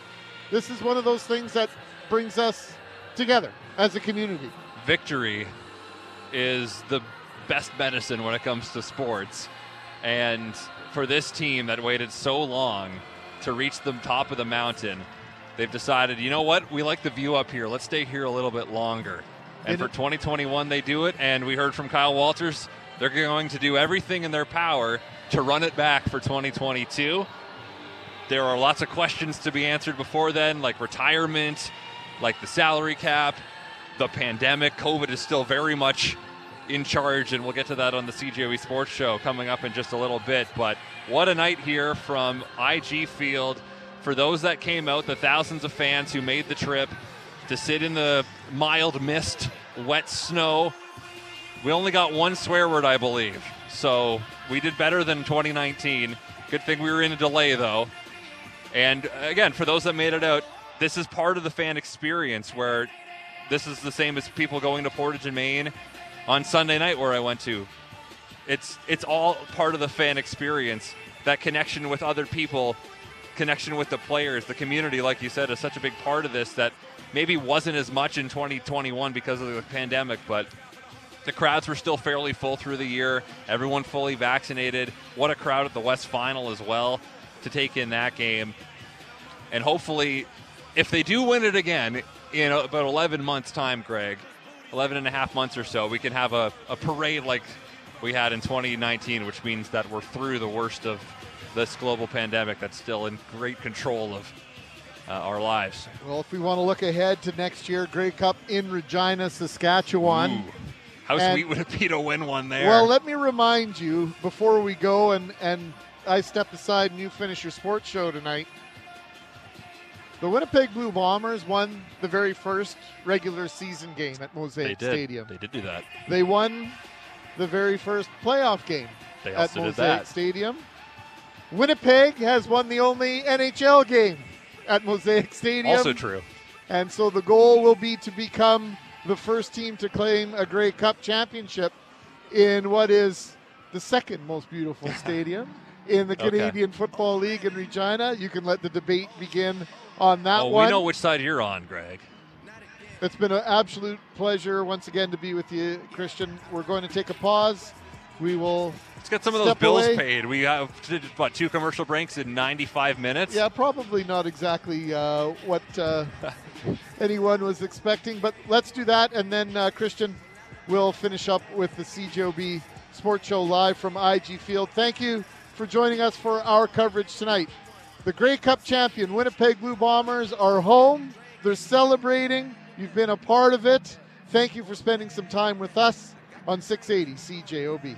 This is one of those things that brings us together. as a community. victory is the best medicine when it comes to sports. And for this team that waited so long to reach the top of the mountain, they've decided, you know what? We like the view up here. Let's stay here a little bit longer. And for 2021, they do it. And we heard from Kyle Walters, they're going to do everything in their power to run it back for 2022. There are lots of questions to be answered before then, like retirement, like the salary cap, the pandemic. COVID is still very much in charge, and we'll get to that on the CJOB Sports Show coming up in just a little bit. But what a night here from IG Field. For those that came out, the thousands of fans who made the trip to sit in the mild mist, wet snow. We only got one swear word, I believe. So we did better than 2019. Good thing we were in a delay, though. And again, for those that made it out, this is part of the fan experience where this is the same as people going to Portage and Main on Sunday night where I went to. It's it's all part of the fan experience. That connection with other people, connection with the players, the community, like you said, is such a big part of this that maybe wasn't as much in 2021 because of the pandemic, but the crowds were still fairly full through the year. Everyone fully vaccinated. What a crowd at the West Final as well to take in that game. And hopefully, if they do win it again in about 11 months' time, Greg, 11 and a half months or so, we can have a, a parade like we had in 2019, which means that we're through the worst of this global pandemic that's still in great control of uh, our lives. Well, if we want to look ahead to next year, Grey Cup in Regina, Saskatchewan. Ooh. How And- sweet would it be to win one there? Well, let me remind you before we go and, and I step aside and you finish your sports show tonight. The Winnipeg Blue Bombers won the very first regular season game at Mosaic did. Stadium. They did do that. They won the very first playoff game They at Mosaic that. Stadium. Winnipeg has won the only NHL game at Mosaic Stadium. Also true. And so the goal will be to become the first team to claim a Grey Cup championship in what is the second most beautiful stadium in the Okay. Canadian Football League in Regina. You can let the debate begin on that oh, one. we know which side you're on, Greg. It's been an absolute pleasure once again to be with you, Christian. We're going to take a pause. We will. Let's get some of those bills away. paid. We have did, what two commercial breaks in 95 minutes. Yeah, probably not exactly uh, what uh, anyone was expecting, but let's do that, and then uh, Christian will finish up with the CJOB Sports Show live from IG Field. Thank you for joining us for our coverage tonight. The Grey Cup champion Winnipeg Blue Bombers are home. They're celebrating. You've been a part of it. Thank you for spending some time with us on 680 CJOB.